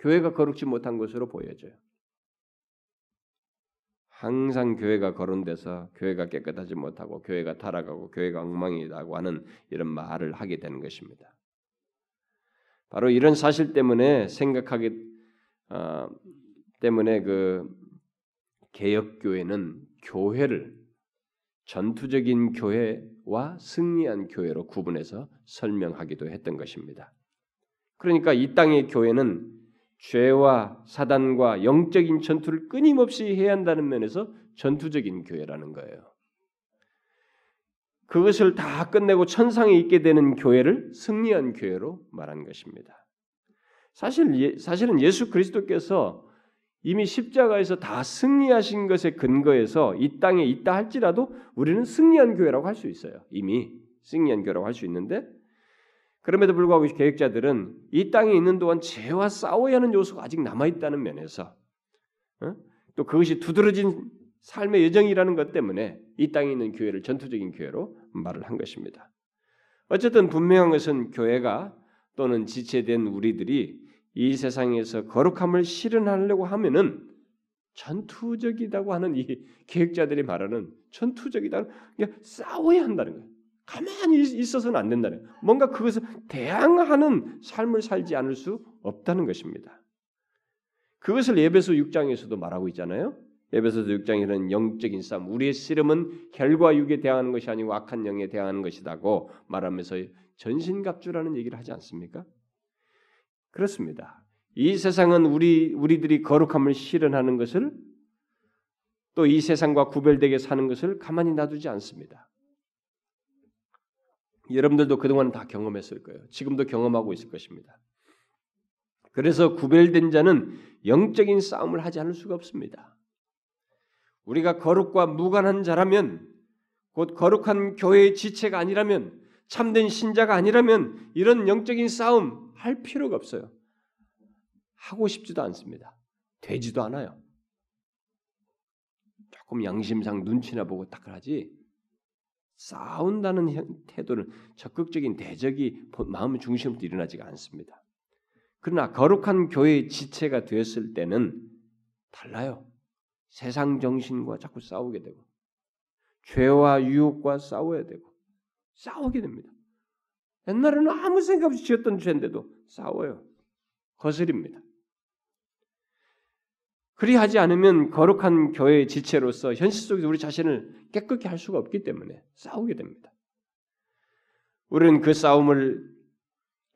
교회가 거룩지 못한 것으로 보여져요. 항상 교회가 거론돼서 교회가 깨끗하지 못하고 교회가 타락하고 교회가 엉망이라고 하는 이런 말을 하게 되는 것입니다. 바로 이런 사실 때문에 생각하기 어, 때문에 그 개혁 교회는 교회를 전투적인 교회와 승리한 교회로 구분해서 설명하기도 했던 것입니다. 그러니까 이 땅의 교회는 죄와 사단과 영적인 전투를 끊임없이 해야 한다는 면에서 전투적인 교회라는 거예요. 그것을 다 끝내고 천상에 있게 되는 교회를 승리한 교회로 말한 것입니다. 사실 예, 사실은 예수 그리스도께서 이미 십자가에서 다 승리하신 것에 근거해서 이 땅에 있다 할지라도 우리는 승리한 교회라고 할 수 있어요. 이미 승리한 교회라고 할 수 있는데 그럼에도 불구하고 계획자들은 이 땅에 있는 동안 죄와 싸워야 하는 요소가 아직 남아 있다는 면에서 어? 또 그것이 두드러진 삶의 여정이라는 것 때문에 이 땅에 있는 교회를 전투적인 교회로 말을 한 것입니다. 어쨌든 분명한 것은 교회가 또는 지체된 우리들이 이 세상에서 거룩함을 실현하려고 하면은 전투적이라고 하는 이 [laughs] 계획자들이 말하는 전투적이다. 그러니까 싸워야 한다는 거예요. 가만히 있어서는 안 된다는. 뭔가 그것을 대항하는 삶을 살지 않을 수 없다는 것입니다. 그것을 예배서 6장에서도 말하고 있잖아요. 에베소서 6장에는 영적인 싸움, 우리의 씨름은 혈과 육에 대항하는 것이 아니고 악한 영에 대항하는 것이다고 말하면서 전신갑주라는 얘기를 하지 않습니까? 그렇습니다. 이 세상은 우리 우리들이 거룩함을 실현하는 것을 또 이 세상과 구별되게 사는 것을 가만히 놔두지 않습니다. 여러분들도 그동안 다 경험했을 거예요. 지금도 경험하고 있을 것입니다. 그래서 구별된 자는 영적인 싸움을 하지 않을 수가 없습니다. 우리가 거룩과 무관한 자라면 곧 거룩한 교회의 지체가 아니라면 참된 신자가 아니라면 이런 영적인 싸움 할 필요가 없어요. 하고 싶지도 않습니다. 되지도 않아요. 조금 양심상 눈치나 보고 딱 하지 싸운다는 태도는 적극적인 대적이 마음 중심부터 일어나지가 않습니다. 그러나 거룩한 교회의 지체가 되었을 때는 달라요. 세상 정신과 자꾸 싸우게 되고 죄와 유혹과 싸워야 되고 싸우게 됩니다. 옛날에는 아무 생각 없이 지었던 죄인데도 싸워요. 거슬립니다. 그리하지 않으면 거룩한 교회의 지체로서 현실 속에서 우리 자신을 깨끗게 할 수가 없기 때문에 싸우게 됩니다. 우리는 그 싸움을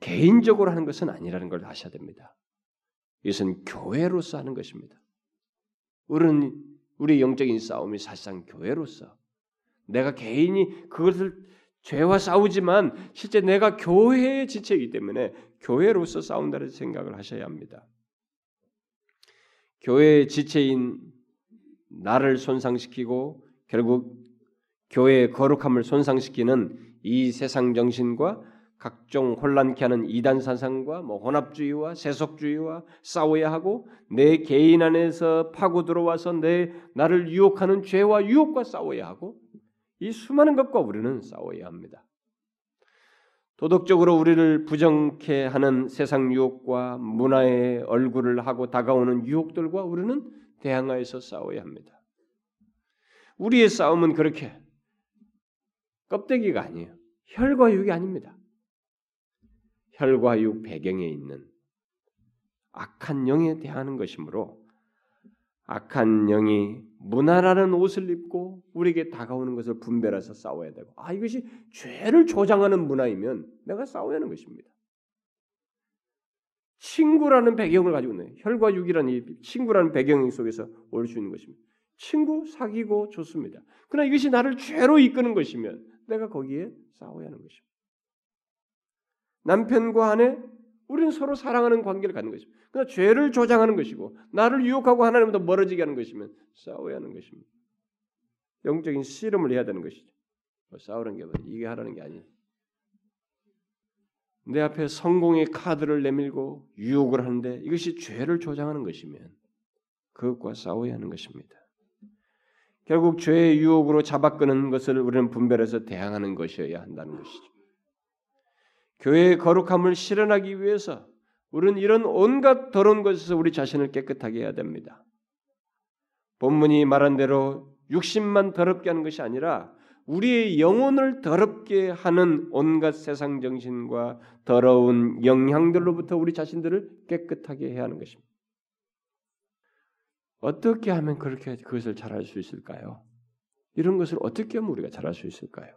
개인적으로 하는 것은 아니라는 걸 아셔야 됩니다. 이것은 교회로서 하는 것입니다. 우리는 우리 영적인 싸움이 사실상 교회로서 내가 개인이 그것을 죄와 싸우지만 실제 내가 교회의 지체이기 때문에 교회로서 싸운다는 생각을 하셔야 합니다. 교회의 지체인 나를 손상시키고 결국 교회의 거룩함을 손상시키는 이 세상 정신과 각종 혼란케 하는 이단 사상과 뭐 혼합주의와 세속주의와 싸워야 하고 내 개인 안에서 파고 들어와서 내 나를 유혹하는 죄와 유혹과 싸워야 하고 이 수많은 것과 우리는 싸워야 합니다. 도덕적으로 우리를 부정케 하는 세상 유혹과 문화의 얼굴을 하고 다가오는 유혹들과 우리는 대항하여서 싸워야 합니다. 우리의 싸움은 그렇게 껍데기가 아니에요. 혈과 육이 아닙니다. 혈과 육 배경에 있는 악한 영에 대하는 것이므로 악한 영이 무난하는 옷을 입고 우리에게 다가오는 것을 분별해서 싸워야 되고 아 이것이 죄를 조장하는 문화이면 내가 싸워야 하는 것입니다. 친구라는 배경을 가지고 있는 혈과 육이라는 이 친구라는 배경 속에서 올 수 있는 것입니다. 친구 사귀고 좋습니다. 그러나 이것이 나를 죄로 이끄는 것이면 내가 거기에 싸워야 하는 것입니다. 남편과 아내 우리는 서로 사랑하는 관계를 갖는 것입니다. 그러나 죄를 조장하는 것이고 나를 유혹하고 하나님부터 멀어지게 하는 것이면 싸워야 하는 것입니다. 영적인 씨름을 해야 되는 것이죠. 뭐 싸우는 게뭐 이게 하라는 게 아니에요. 내 앞에 성공의 카드를 내밀고 유혹을 하는데 이것이 죄를 조장하는 것이면 그것과 싸워야 하는 것입니다. 결국 죄의 유혹으로 잡아끄는 것을 우리는 분별해서 대항하는 것이어야 한다는 것이죠. 교회의 거룩함을 실현하기 위해서 우리는 이런 온갖 더러운 것에서 우리 자신을 깨끗하게 해야 됩니다. 본문이 말한 대로 육신만 더럽게 하는 것이 아니라 우리의 영혼을 더럽게 하는 온갖 세상 정신과 더러운 영향들로부터 우리 자신들을 깨끗하게 해야 하는 것입니다. 어떻게 하면 그렇게 그것을 잘할 수 있을까요? 이런 것을 어떻게 하면 우리가 잘할 수 있을까요?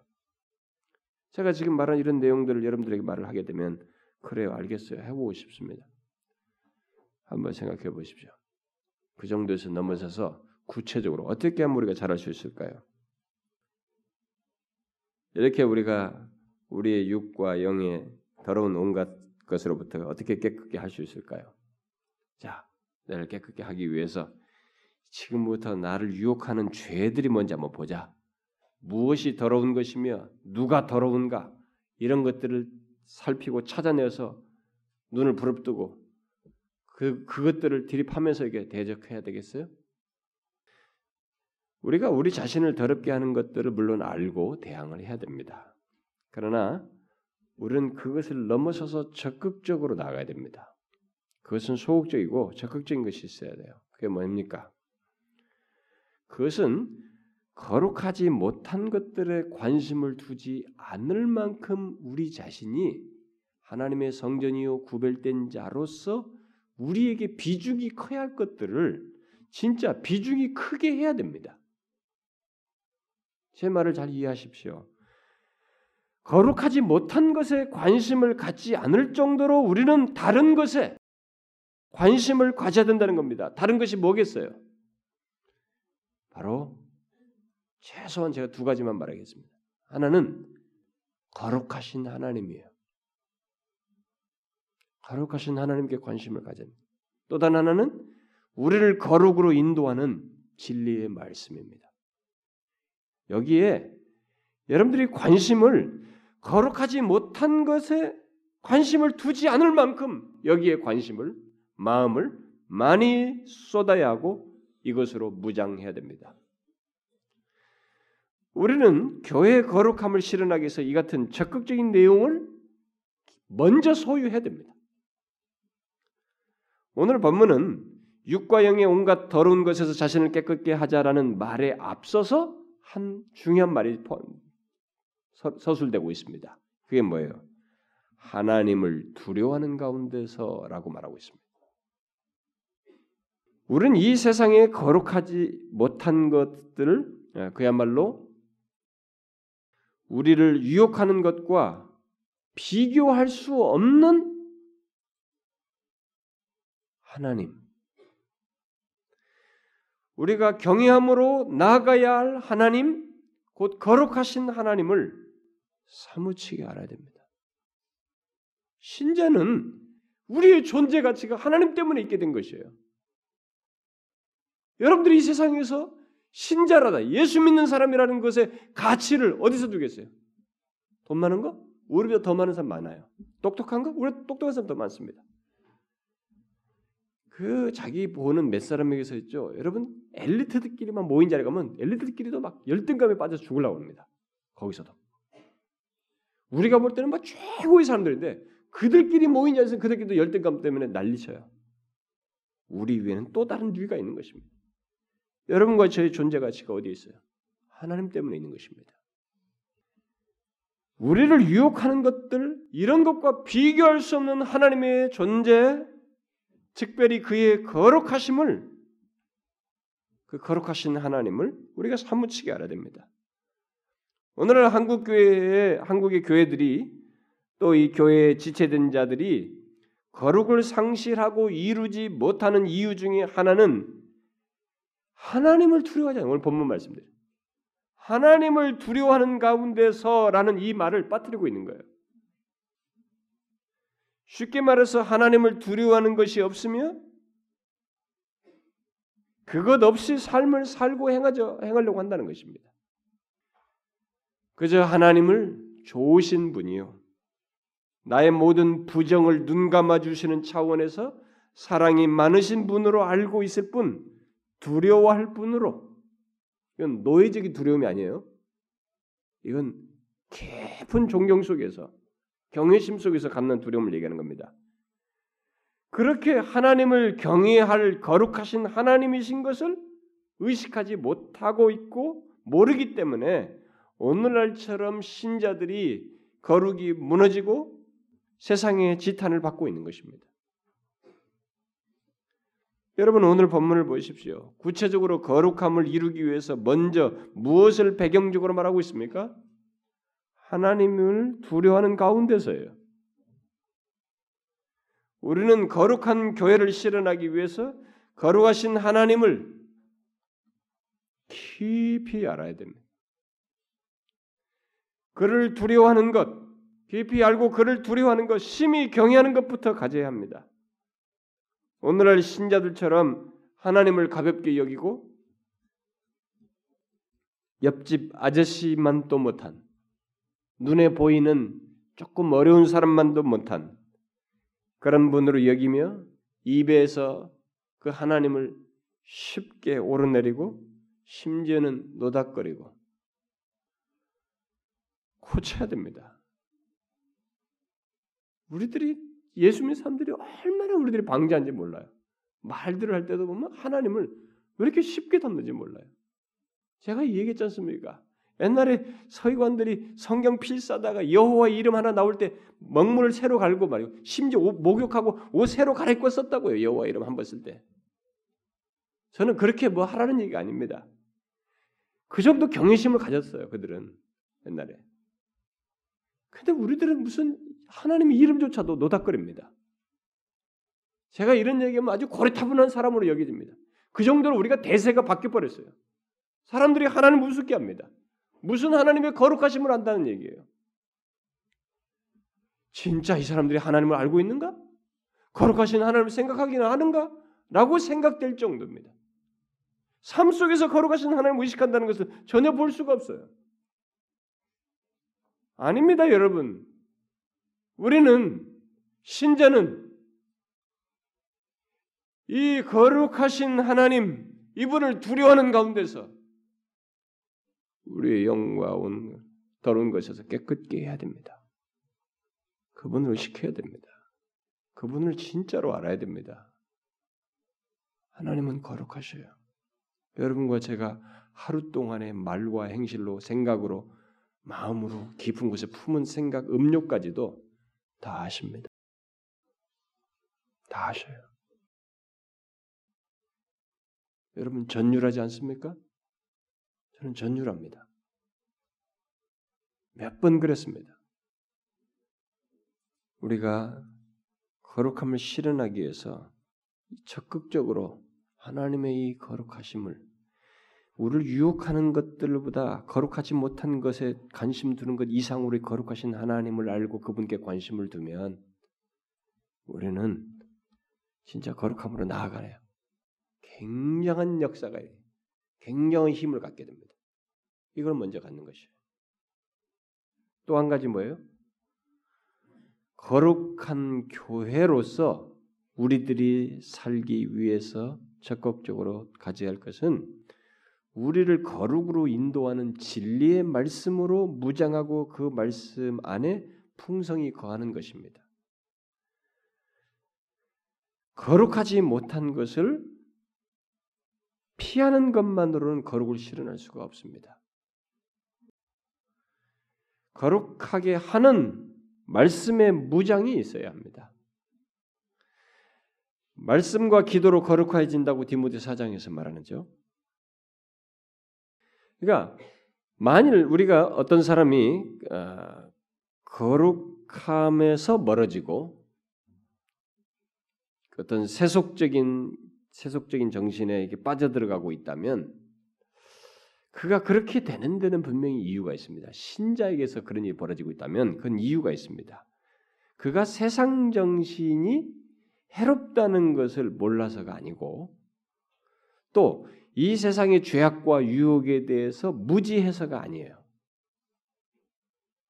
제가 지금 말한 이런 내용들을 여러분들에게 말을 하게 되면 그래요, 알겠어요. 해보고 싶습니다. 한번 생각해 보십시오. 그 정도에서 넘어서서 구체적으로 어떻게 하면 우리가 잘할 수 있을까요? 이렇게 우리가 우리의 육과 영의 더러운 온갖 것으로부터 어떻게 깨끗게 할 수 있을까요? 자, 나를 깨끗게 하기 위해서 지금부터 나를 유혹하는 죄들이 뭔지 한번 보자. 무엇이 더러운 것이며 누가 더러운가 이런 것들을 살피고 찾아내서 눈을 부릅뜨고 그 그것들을 들이파면서 이게 대적해야 되겠어요? 우리가 우리 자신을 더럽게 하는 것들을 물론 알고 대항을 해야 됩니다. 그러나 우리는 그것을 넘어서서 적극적으로 나가야 됩니다. 그것은 소극적이고 적극적인 것이 있어야 돼요. 그게 뭡니까? 그것은 거룩하지 못한 것들에 관심을 두지 않을 만큼 우리 자신이 하나님의 성전이요 구별된 자로서 우리에게 비중이 커야 할 것들을 진짜 비중이 크게 해야 됩니다. 제 말을 잘 이해하십시오. 거룩하지 못한 것에 관심을 갖지 않을 정도로 우리는 다른 것에 관심을 가져야 된다는 겁니다. 다른 것이 뭐겠어요? 바로 최소한 제가 두 가지만 말하겠습니다. 하나는 거룩하신 하나님이에요. 거룩하신 하나님께 관심을 가져야 됩니다. 또 다른 하나는 우리를 거룩으로 인도하는 진리의 말씀입니다. 여기에 여러분들이 관심을 거룩하지 못한 것에 관심을 두지 않을 만큼 여기에 관심을 마음을 많이 쏟아야 하고 이것으로 무장해야 됩니다. 우리는 교회의 거룩함을 실현하기 위해서 이 같은 적극적인 내용을 먼저 소유해야 됩니다. 오늘 본문은 육과 영의 온갖 더러운 것에서 자신을 깨끗게 하자라는 말에 앞서서 한 중요한 말이 서술되고 있습니다. 그게 뭐예요? 하나님을 두려워하는 가운데서라고 말하고 있습니다. 우리는 이 세상에 거룩하지 못한 것들을 예, 그야말로 우리를 유혹하는 것과 비교할 수 없는 하나님. 우리가 경외함으로 나아가야 할 하나님, 곧 거룩하신 하나님을 사무치게 알아야 됩니다. 신자는 우리의 존재 가치가 하나님 때문에 있게 된 것이에요. 여러분들이 이 세상에서 신자라다, 예수 믿는 사람이라는 것의 가치를 어디서 두겠어요? 돈 많은 거? 우리보다 더 많은 사람 많아요. 똑똑한 거? 우리 똑똑한 사람 더 많습니다. 그 자기 보는 몇 사람에게서 있죠. 여러분 엘리트들끼리만 모인 자리에 가면 엘리트들끼리도 막 열등감에 빠져 죽으려고 합니다. 거기서도. 우리가 볼 때는 막 최고의 사람들인데 그들끼리 모인 자리에서 그들끼리도 열등감 때문에 난리쳐요. 우리 위에는 또 다른 위가 있는 것입니다. 여러분과 저의 존재 가치가 어디에 있어요? 하나님 때문에 있는 것입니다. 우리를 유혹하는 것들, 이런 것과 비교할 수 없는 하나님의 존재, 특별히 그의 거룩하심을, 그 거룩하신 하나님을 우리가 사무치게 알아야 됩니다. 오늘날 한국 교회의 한국의 교회들이 또 이 교회에 지체된 자들이 거룩을 상실하고 이루지 못하는 이유 중에 하나는 하나님을 두려워하지 않아요. 오늘 본문 말씀대로. 하나님을 두려워하는 가운데서라는 이 말을 빠뜨리고 있는 거예요. 쉽게 말해서 하나님을 두려워하는 것이 없으며 그것 없이 삶을 살고 행하죠, 행하려고 한다는 것입니다. 그저 하나님을 좋으신 분이요. 나의 모든 부정을 눈 감아 주시는 차원에서 사랑이 많으신 분으로 알고 있을 뿐 두려워할 뿐으로 이건 노예적인 두려움이 아니에요. 이건 깊은 존경 속에서 경외심 속에서 갖는 두려움을 얘기하는 겁니다. 그렇게 하나님을 경외할 거룩하신 하나님이신 것을 의식하지 못하고 있고 모르기 때문에 오늘날처럼 신자들이 거룩이 무너지고 세상의 지탄을 받고 있는 것입니다. 여러분 오늘 본문을 보십시오. 구체적으로 거룩함을 이루기 위해서 먼저 무엇을 배경적으로 말하고 있습니까? 하나님을 두려워하는 가운데서예요. 우리는 거룩한 교회를 실현하기 위해서 거룩하신 하나님을 깊이 알아야 됩니다. 그를 두려워하는 것, 깊이 알고 그를 두려워하는 것, 심히 경외하는 것부터 가져야 합니다. 오늘날 신자들처럼 하나님을 가볍게 여기고 옆집 아저씨만도 못한 눈에 보이는 조금 어려운 사람만도 못한 그런 분으로 여기며 입에서 그 하나님을 쉽게 오르내리고 심지어는 노닥거리고 고쳐야 됩니다. 우리들이 예수 믿는 사람들이 얼마나 우리들이 방지한지 몰라요. 말들을 할 때도 보면 하나님을 왜 이렇게 쉽게 덮는지 몰라요. 제가 얘기했지 않습니까? 옛날에 서기관들이 성경 필사다가 여호와 이름 하나 나올 때 먹물을 새로 갈고 말이고 심지어 옷, 목욕하고 옷 새로 갈아입고 썼다고요. 여호와 이름 한 번 쓸 때. 저는 그렇게 뭐 하라는 얘기가 아닙니다. 그 정도 경외심을 가졌어요. 그들은 옛날에. 근데 우리들은 무슨 하나님의 이름조차도 노닥거립니다. 제가 이런 얘기하면 아주 고리타분한 사람으로 여겨집니다. 그 정도로 우리가 대세가 바뀌어 버렸어요. 사람들이 하나님을 우습게 합니다. 무슨 하나님의 거룩하심을 안다는 얘기예요. 진짜 이 사람들이 하나님을 알고 있는가? 거룩하신 하나님을 생각하기는 하는가? 라고 생각될 정도입니다. 삶 속에서 거룩하신 하나님을 의식한다는 것은 전혀 볼 수가 없어요. 아닙니다, 여러분. 우리는 신자는 이 거룩하신 하나님 이분을 두려워하는 가운데서 우리의 영과 온 더러운 것에서 깨끗게 해야 됩니다. 그분을 의식해야 됩니다. 그분을 진짜로 알아야 됩니다. 하나님은 거룩하셔요. 여러분과 제가 하루 동안의 말과 행실로 생각으로 마음으로 깊은 곳에 품은 생각, 음료까지도 다 아십니다. 다 아셔요. 여러분 전율하지 않습니까? 저는 전율합니다. 몇 번 그랬습니다. 우리가 거룩함을 실현하기 위해서 적극적으로 하나님의 이 거룩하심을 우리를 유혹하는 것들보다 거룩하지 못한 것에 관심 두는 것 이상으로 거룩하신 하나님을 알고 그분께 관심을 두면 우리는 진짜 거룩함으로 나아가요. 굉장한 역사가 굉장한 힘을 갖게 됩니다. 이걸 먼저 갖는 것이에요. 또 한 가지 뭐예요? 거룩한 교회로서 우리들이 살기 위해서 적극적으로 가져야 할 것은 우리를 거룩으로 인도하는 진리의 말씀으로 무장하고 그 말씀 안에 풍성히 거하는 것입니다. 거룩하지 못한 것을 피하는 것만으로는 거룩을 실현할 수가 없습니다. 거룩하게 하는 말씀의 무장이 있어야 합니다. 말씀과 기도로 거룩해진다고 디모데 4장에서 말하는죠. 그러니까 만일 우리가 어떤 사람이 어, 거룩함에서 멀어지고 어떤 세속적인 세속적인 정신에 이렇게 빠져들어가고 있다면 그가 그렇게 되는 데는 분명히 이유가 있습니다. 신자에게서 그런 일이 벌어지고 있다면 그건 이유가 있습니다. 그가 세상 정신이 해롭다는 것을 몰라서가 아니고 또 이 세상의 죄악과 유혹에 대해서 무지해서가 아니에요.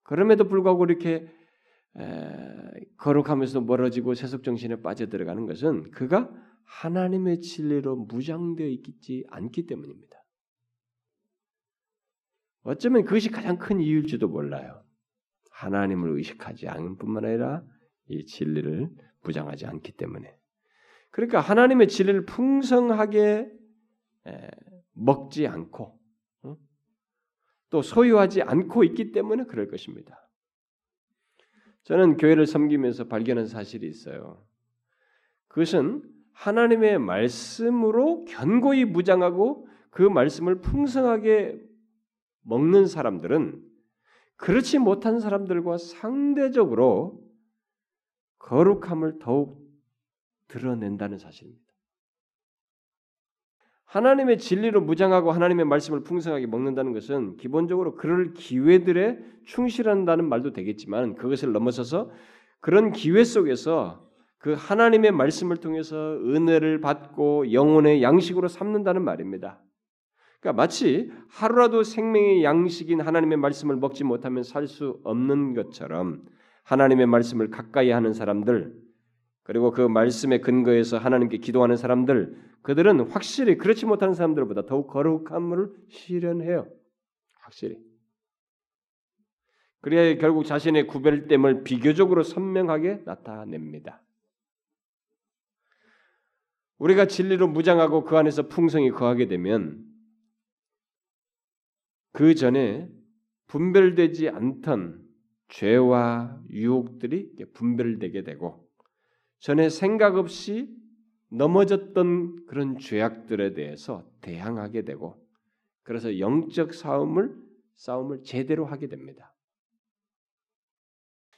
그럼에도 불구하고 이렇게 거룩하면서 멀어지고 세속 정신에 빠져들어가는 것은 그가 하나님의 진리로 무장되어 있지 않기 때문입니다. 어쩌면 그것이 가장 큰 이유일지도 몰라요. 하나님을 의식하지 않은 뿐만 아니라 이 진리를 부장하지 않기 때문에. 그러니까 하나님의 진리를 풍성하게 먹지 않고 또 소유하지 않고 있기 때문에 그럴 것입니다. 저는 교회를 섬기면서 발견한 사실이 있어요. 그것은 하나님의 말씀으로 견고히 무장하고 그 말씀을 풍성하게 먹는 사람들은 그렇지 못한 사람들과 상대적으로 거룩함을 더욱 드러낸다는 사실입니다. 하나님의 진리로 무장하고 하나님의 말씀을 풍성하게 먹는다는 것은 기본적으로 그럴 기회들에 충실한다는 말도 되겠지만 그것을 넘어서서 그런 기회 속에서 그 하나님의 말씀을 통해서 은혜를 받고 영혼의 양식으로 삼는다는 말입니다. 그러니까 마치 하루라도 생명의 양식인 하나님의 말씀을 먹지 못하면 살 수 없는 것처럼 하나님의 말씀을 가까이 하는 사람들 그리고 그 말씀의 근거에서 하나님께 기도하는 사람들 그들은 확실히 그렇지 못한 사람들보다 더욱 거룩함을 실현해요. 확실히. 그래야 결국 자신의 구별됨을 비교적으로 선명하게 나타냅니다. 우리가 진리로 무장하고 그 안에서 풍성히 거하게 되면 그 전에 분별되지 않던 죄와 유혹들이 분별되게 되고 전에 생각 없이 넘어졌던 그런 죄악들에 대해서 대항하게 되고 그래서 영적 싸움을 싸움을 제대로 하게 됩니다.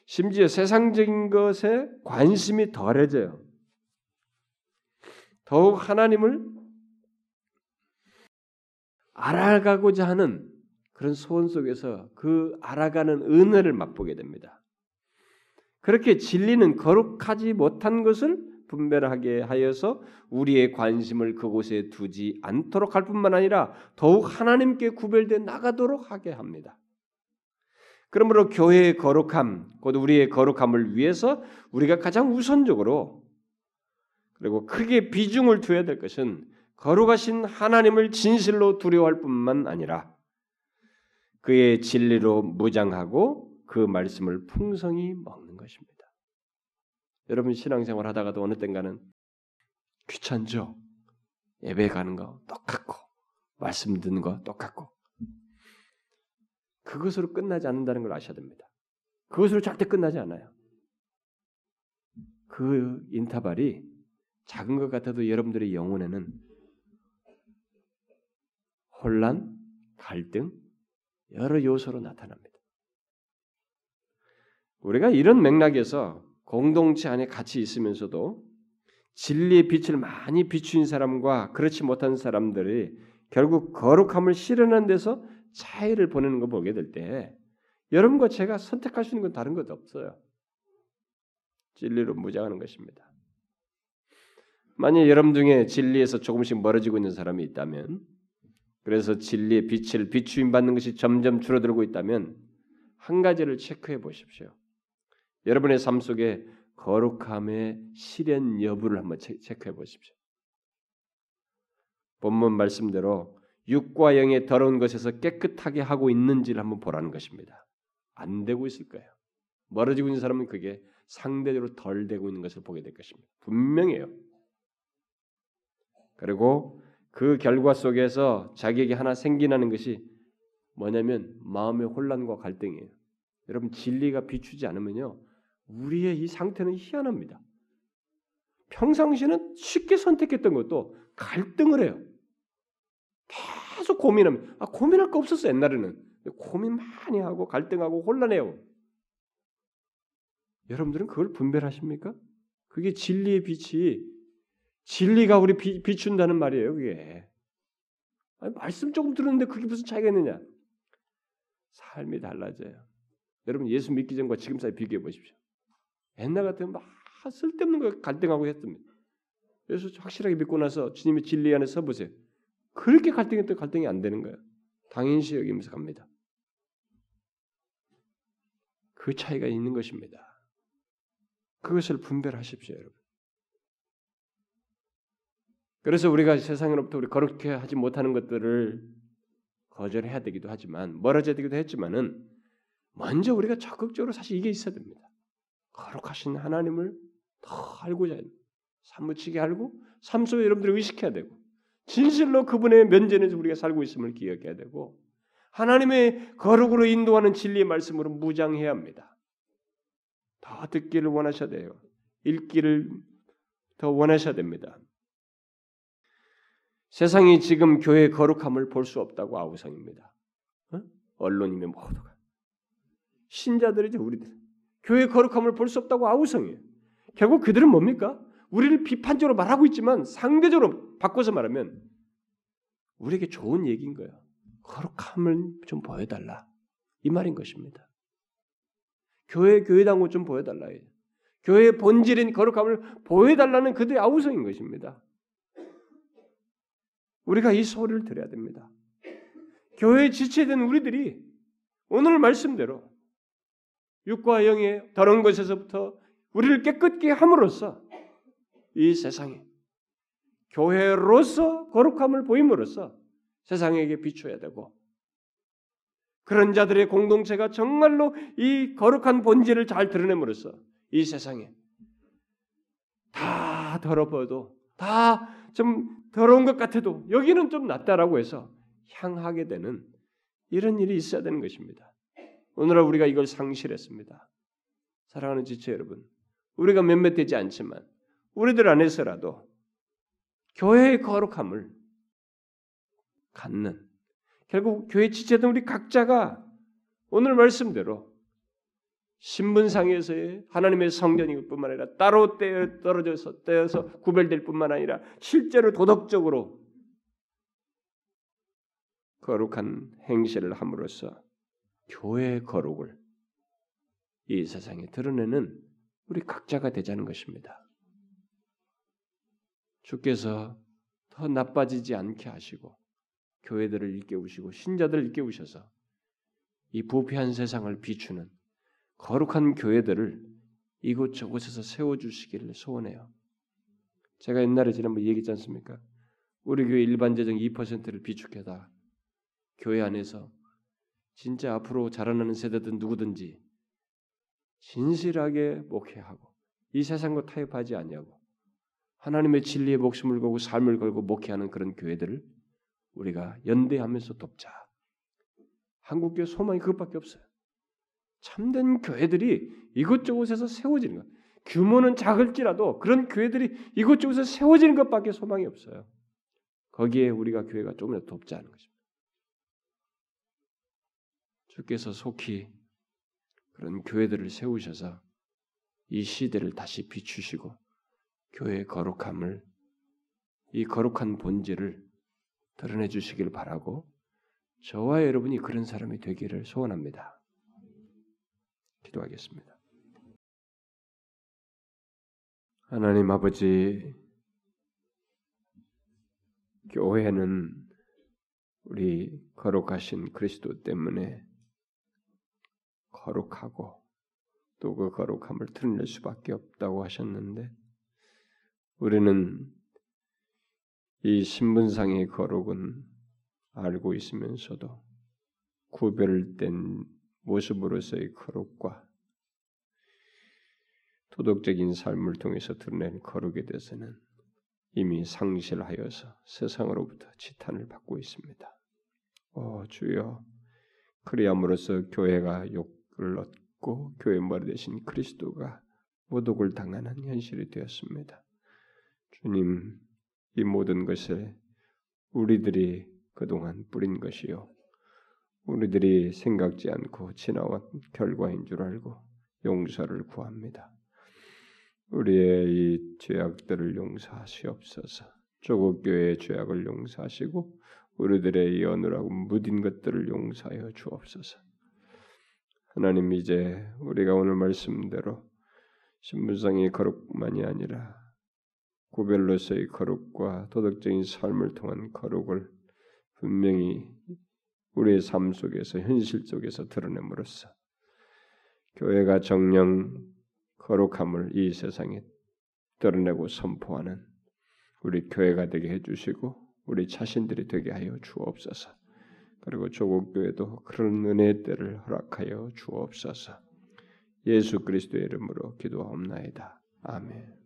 심지어 세상적인 것에 관심이 덜해져요. 더욱 하나님을 알아가고자 하는 그런 소원 속에서 그 알아가는 은혜를 맛보게 됩니다. 그렇게 진리는 거룩하지 못한 것을 분별하게 하여서 우리의 관심을 그곳에 두지 않도록 할 뿐만 아니라 더욱 하나님께 구별돼 나가도록 하게 합니다. 그러므로 교회의 거룩함, 곧 우리의 거룩함을 위해서 우리가 가장 우선적으로 그리고 크게 비중을 두어야 될 것은 거룩하신 하나님을 진실로 두려워할 뿐만 아니라 그의 진리로 무장하고 그 말씀을 풍성히 먹는 것입니다. 여러분 신앙생활 하다가도 어느 땐가는 귀찮죠? 예배 가는 거 똑같고 말씀 듣는 거 똑같고 그것으로 끝나지 않는다는 걸 아셔야 됩니다. 그것으로 절대 끝나지 않아요. 그 인터벌이 작은 것 같아도 여러분들의 영혼에는 혼란, 갈등, 여러 요소로 나타납니다. 우리가 이런 맥락에서 공동체 안에 같이 있으면서도 진리의 빛을 많이 비추인 사람과 그렇지 못한 사람들이 결국 거룩함을 실현하는 데서 차이를 보내는 거 보게 될 때 여러분과 제가 선택할 수 있는 건 다른 것 없어요. 진리로 무장하는 것입니다. 만약 여러분 중에 진리에서 조금씩 멀어지고 있는 사람이 있다면, 그래서 진리의 빛을 비추임 받는 것이 점점 줄어들고 있다면 한 가지를 체크해 보십시오. 여러분의 삶 속에 거룩함의 실현 여부를 한번 체크해 보십시오. 본문 말씀대로 육과 영의 더러운 것에서 깨끗하게 하고 있는지를 한번 보라는 것입니다. 안 되고 있을 거예요. 멀어지고 있는 사람은 그게 상대적으로 덜 되고 있는 것을 보게 될 것입니다. 분명해요. 그리고 그 결과 속에서 자기에게 하나 생기나는 것이 뭐냐면 마음의 혼란과 갈등이에요. 여러분 진리가 비추지 않으면요. 우리의 이 상태는 희한합니다. 평상시는 쉽게 선택했던 것도 갈등을 해요. 계속 고민하면 아 고민할 거 없었어 옛날에는 고민 많이 하고 갈등하고 혼란해요. 여러분들은 그걸 분별하십니까? 그게 진리의 빛이 진리가 우리 비, 비춘다는 말이에요. 그게 아니, 말씀 조금 들었는데 그게 무슨 차이가 있느냐? 삶이 달라져요. 여러분 예수 믿기 전과 지금 사이 비교해 보십시오. 옛날 같으면 막 쓸데없는 거 갈등하고 했습니다. 그래서 확실하게 믿고 나서 주님의 진리 안에 서보세요. 그렇게 갈등했던 갈등이 안 되는 거예요. 당연시 여기면서 갑니다. 그 차이가 있는 것입니다. 그것을 분별하십시오, 여러분. 그래서 우리가 세상으로부터 우리 거룩해 하지 못하는 것들을 거절해야 되기도 하지만 멀어져야 되기도 했지만은 먼저 우리가 적극적으로 사실 이게 있어야 됩니다. 거룩하신 하나님을 더 알고자 사무치게 알고 삶 속에 여러분들이 의식해야 되고 진실로 그분의 면전에서 우리가 살고 있음을 기억해야 되고 하나님의 거룩으로 인도하는 진리의 말씀으로 무장해야 합니다. 더 듣기를 원하셔야 돼요. 읽기를 더 원하셔야 됩니다. 세상이 지금 교회의 거룩함을 볼 수 없다고 아우성입니다. 어? 언론이면 모두가 신자들이죠 우리들. 교회의 거룩함을 볼 수 없다고 아우성해요. 결국 그들은 뭡니까? 우리를 비판적으로 말하고 있지만 상대적으로 바꿔서 말하면 우리에게 좋은 얘기인 거예요. 거룩함을 좀 보여달라. 이 말인 것입니다. 교회 교회당을 좀 보여달라. 교회의 본질인 거룩함을 보여달라는 그들의 아우성인 것입니다. 우리가 이 소리를 들어야 됩니다. 교회에 지체된 우리들이 오늘 말씀대로 육과 영의 더러운 것에서부터 우리를 깨끗게 함으로써 이 세상에 교회로서 거룩함을 보임으로써 세상에게 비춰야 되고 그런 자들의 공동체가 정말로 이 거룩한 본질을 잘 드러냄으로써 이 세상에 다 더러워도 다 좀 더러운 것 같아도 여기는 좀 낫다라고 해서 향하게 되는 이런 일이 있어야 되는 것입니다. 오늘날 우리가 이걸 상실했습니다. 사랑하는 지체 여러분, 우리가 몇몇 되지 않지만 우리들 안에서라도 교회의 거룩함을 갖는 결국 교회 지체된 우리 각자가 오늘 말씀대로 신분상에서의 하나님의 성전일 뿐만 아니라 따로 떼어 떨어져서 떼어서 구별될 뿐만 아니라 실제로 도덕적으로 거룩한 행실을 함으로써 교회의 거룩을 이 세상에 드러내는 우리 각자가 되자는 것입니다. 주께서 더 나빠지지 않게 하시고 교회들을 일깨우시고 신자들을 일깨우셔서 이 부패한 세상을 비추는 거룩한 교회들을 이곳저곳에서 세워주시기를 소원해요. 제가 옛날에 지난번 얘기했지 않습니까? 우리 교회 일반 재정 2%를 비축해다 교회 안에서 진짜 앞으로 자라나는 세대든 누구든지 진실하게 목회하고 이 세상과 타협하지 않냐고 하나님의 진리에 목숨을 걸고 삶을 걸고 목회하는 그런 교회들을 우리가 연대하면서 돕자. 한국교회 소망이 그것밖에 없어요. 참된 교회들이 이곳저곳에서 세워지는 것. 규모는 작을지라도 그런 교회들이 이곳저곳에서 세워지는 것밖에 소망이 없어요. 거기에 우리가 교회가 조금이라도 돕자 하는 것입니다. 주께서 속히 그런 교회들을 세우셔서 이 시대를 다시 비추시고 교회의 거룩함을 이 거룩한 본질을 드러내 주시길 바라고 저와 여러분이 그런 사람이 되기를 소원합니다. 기도하겠습니다. 하나님 아버지, 교회는 우리 거룩하신 그리스도 때문에 거룩하고 또 그 거룩함을 드러낼 수밖에 없다고 하셨는데 우리는 이 신분상의 거룩은 알고 있으면서도 구별된 모습으로서의 거룩과 도덕적인 삶을 통해서 드러낸 거룩에 대해서는 이미 상실하여서 세상으로부터 지탄을 받고 있습니다. 오 주여 그리함으로써 교회가 욕 을 얻고 교회 머리 대신 그리스도가 모독을 당하는 현실이 되었습니다. 주님 이 모든 것을 우리들이 그동안 뿌린 것이요 우리들이 생각지 않고 지나온 결과인 줄 알고 용서를 구합니다. 우리의 이 죄악들을 용서하시옵소서. 조국 교회의 죄악을 용서하시고 우리들의 이 어느라고 무딘 것들을 용서하여 주옵소서. 하나님 이제 우리가 오늘 말씀대로 신분상의 거룩만이 아니라 구별로서의 거룩과 도덕적인 삶을 통한 거룩을 분명히 우리의 삶 속에서 현실 속에서 드러냄으로써 교회가 정령 거룩함을 이 세상에 드러내고 선포하는 우리 교회가 되게 해주시고 우리 자신들이 되게 하여 주옵소서. 그리고 조국 교회도 그런 은혜의 때를 허락하여 주옵소서. 예수 그리스도의 이름으로 기도하옵나이다. 아멘.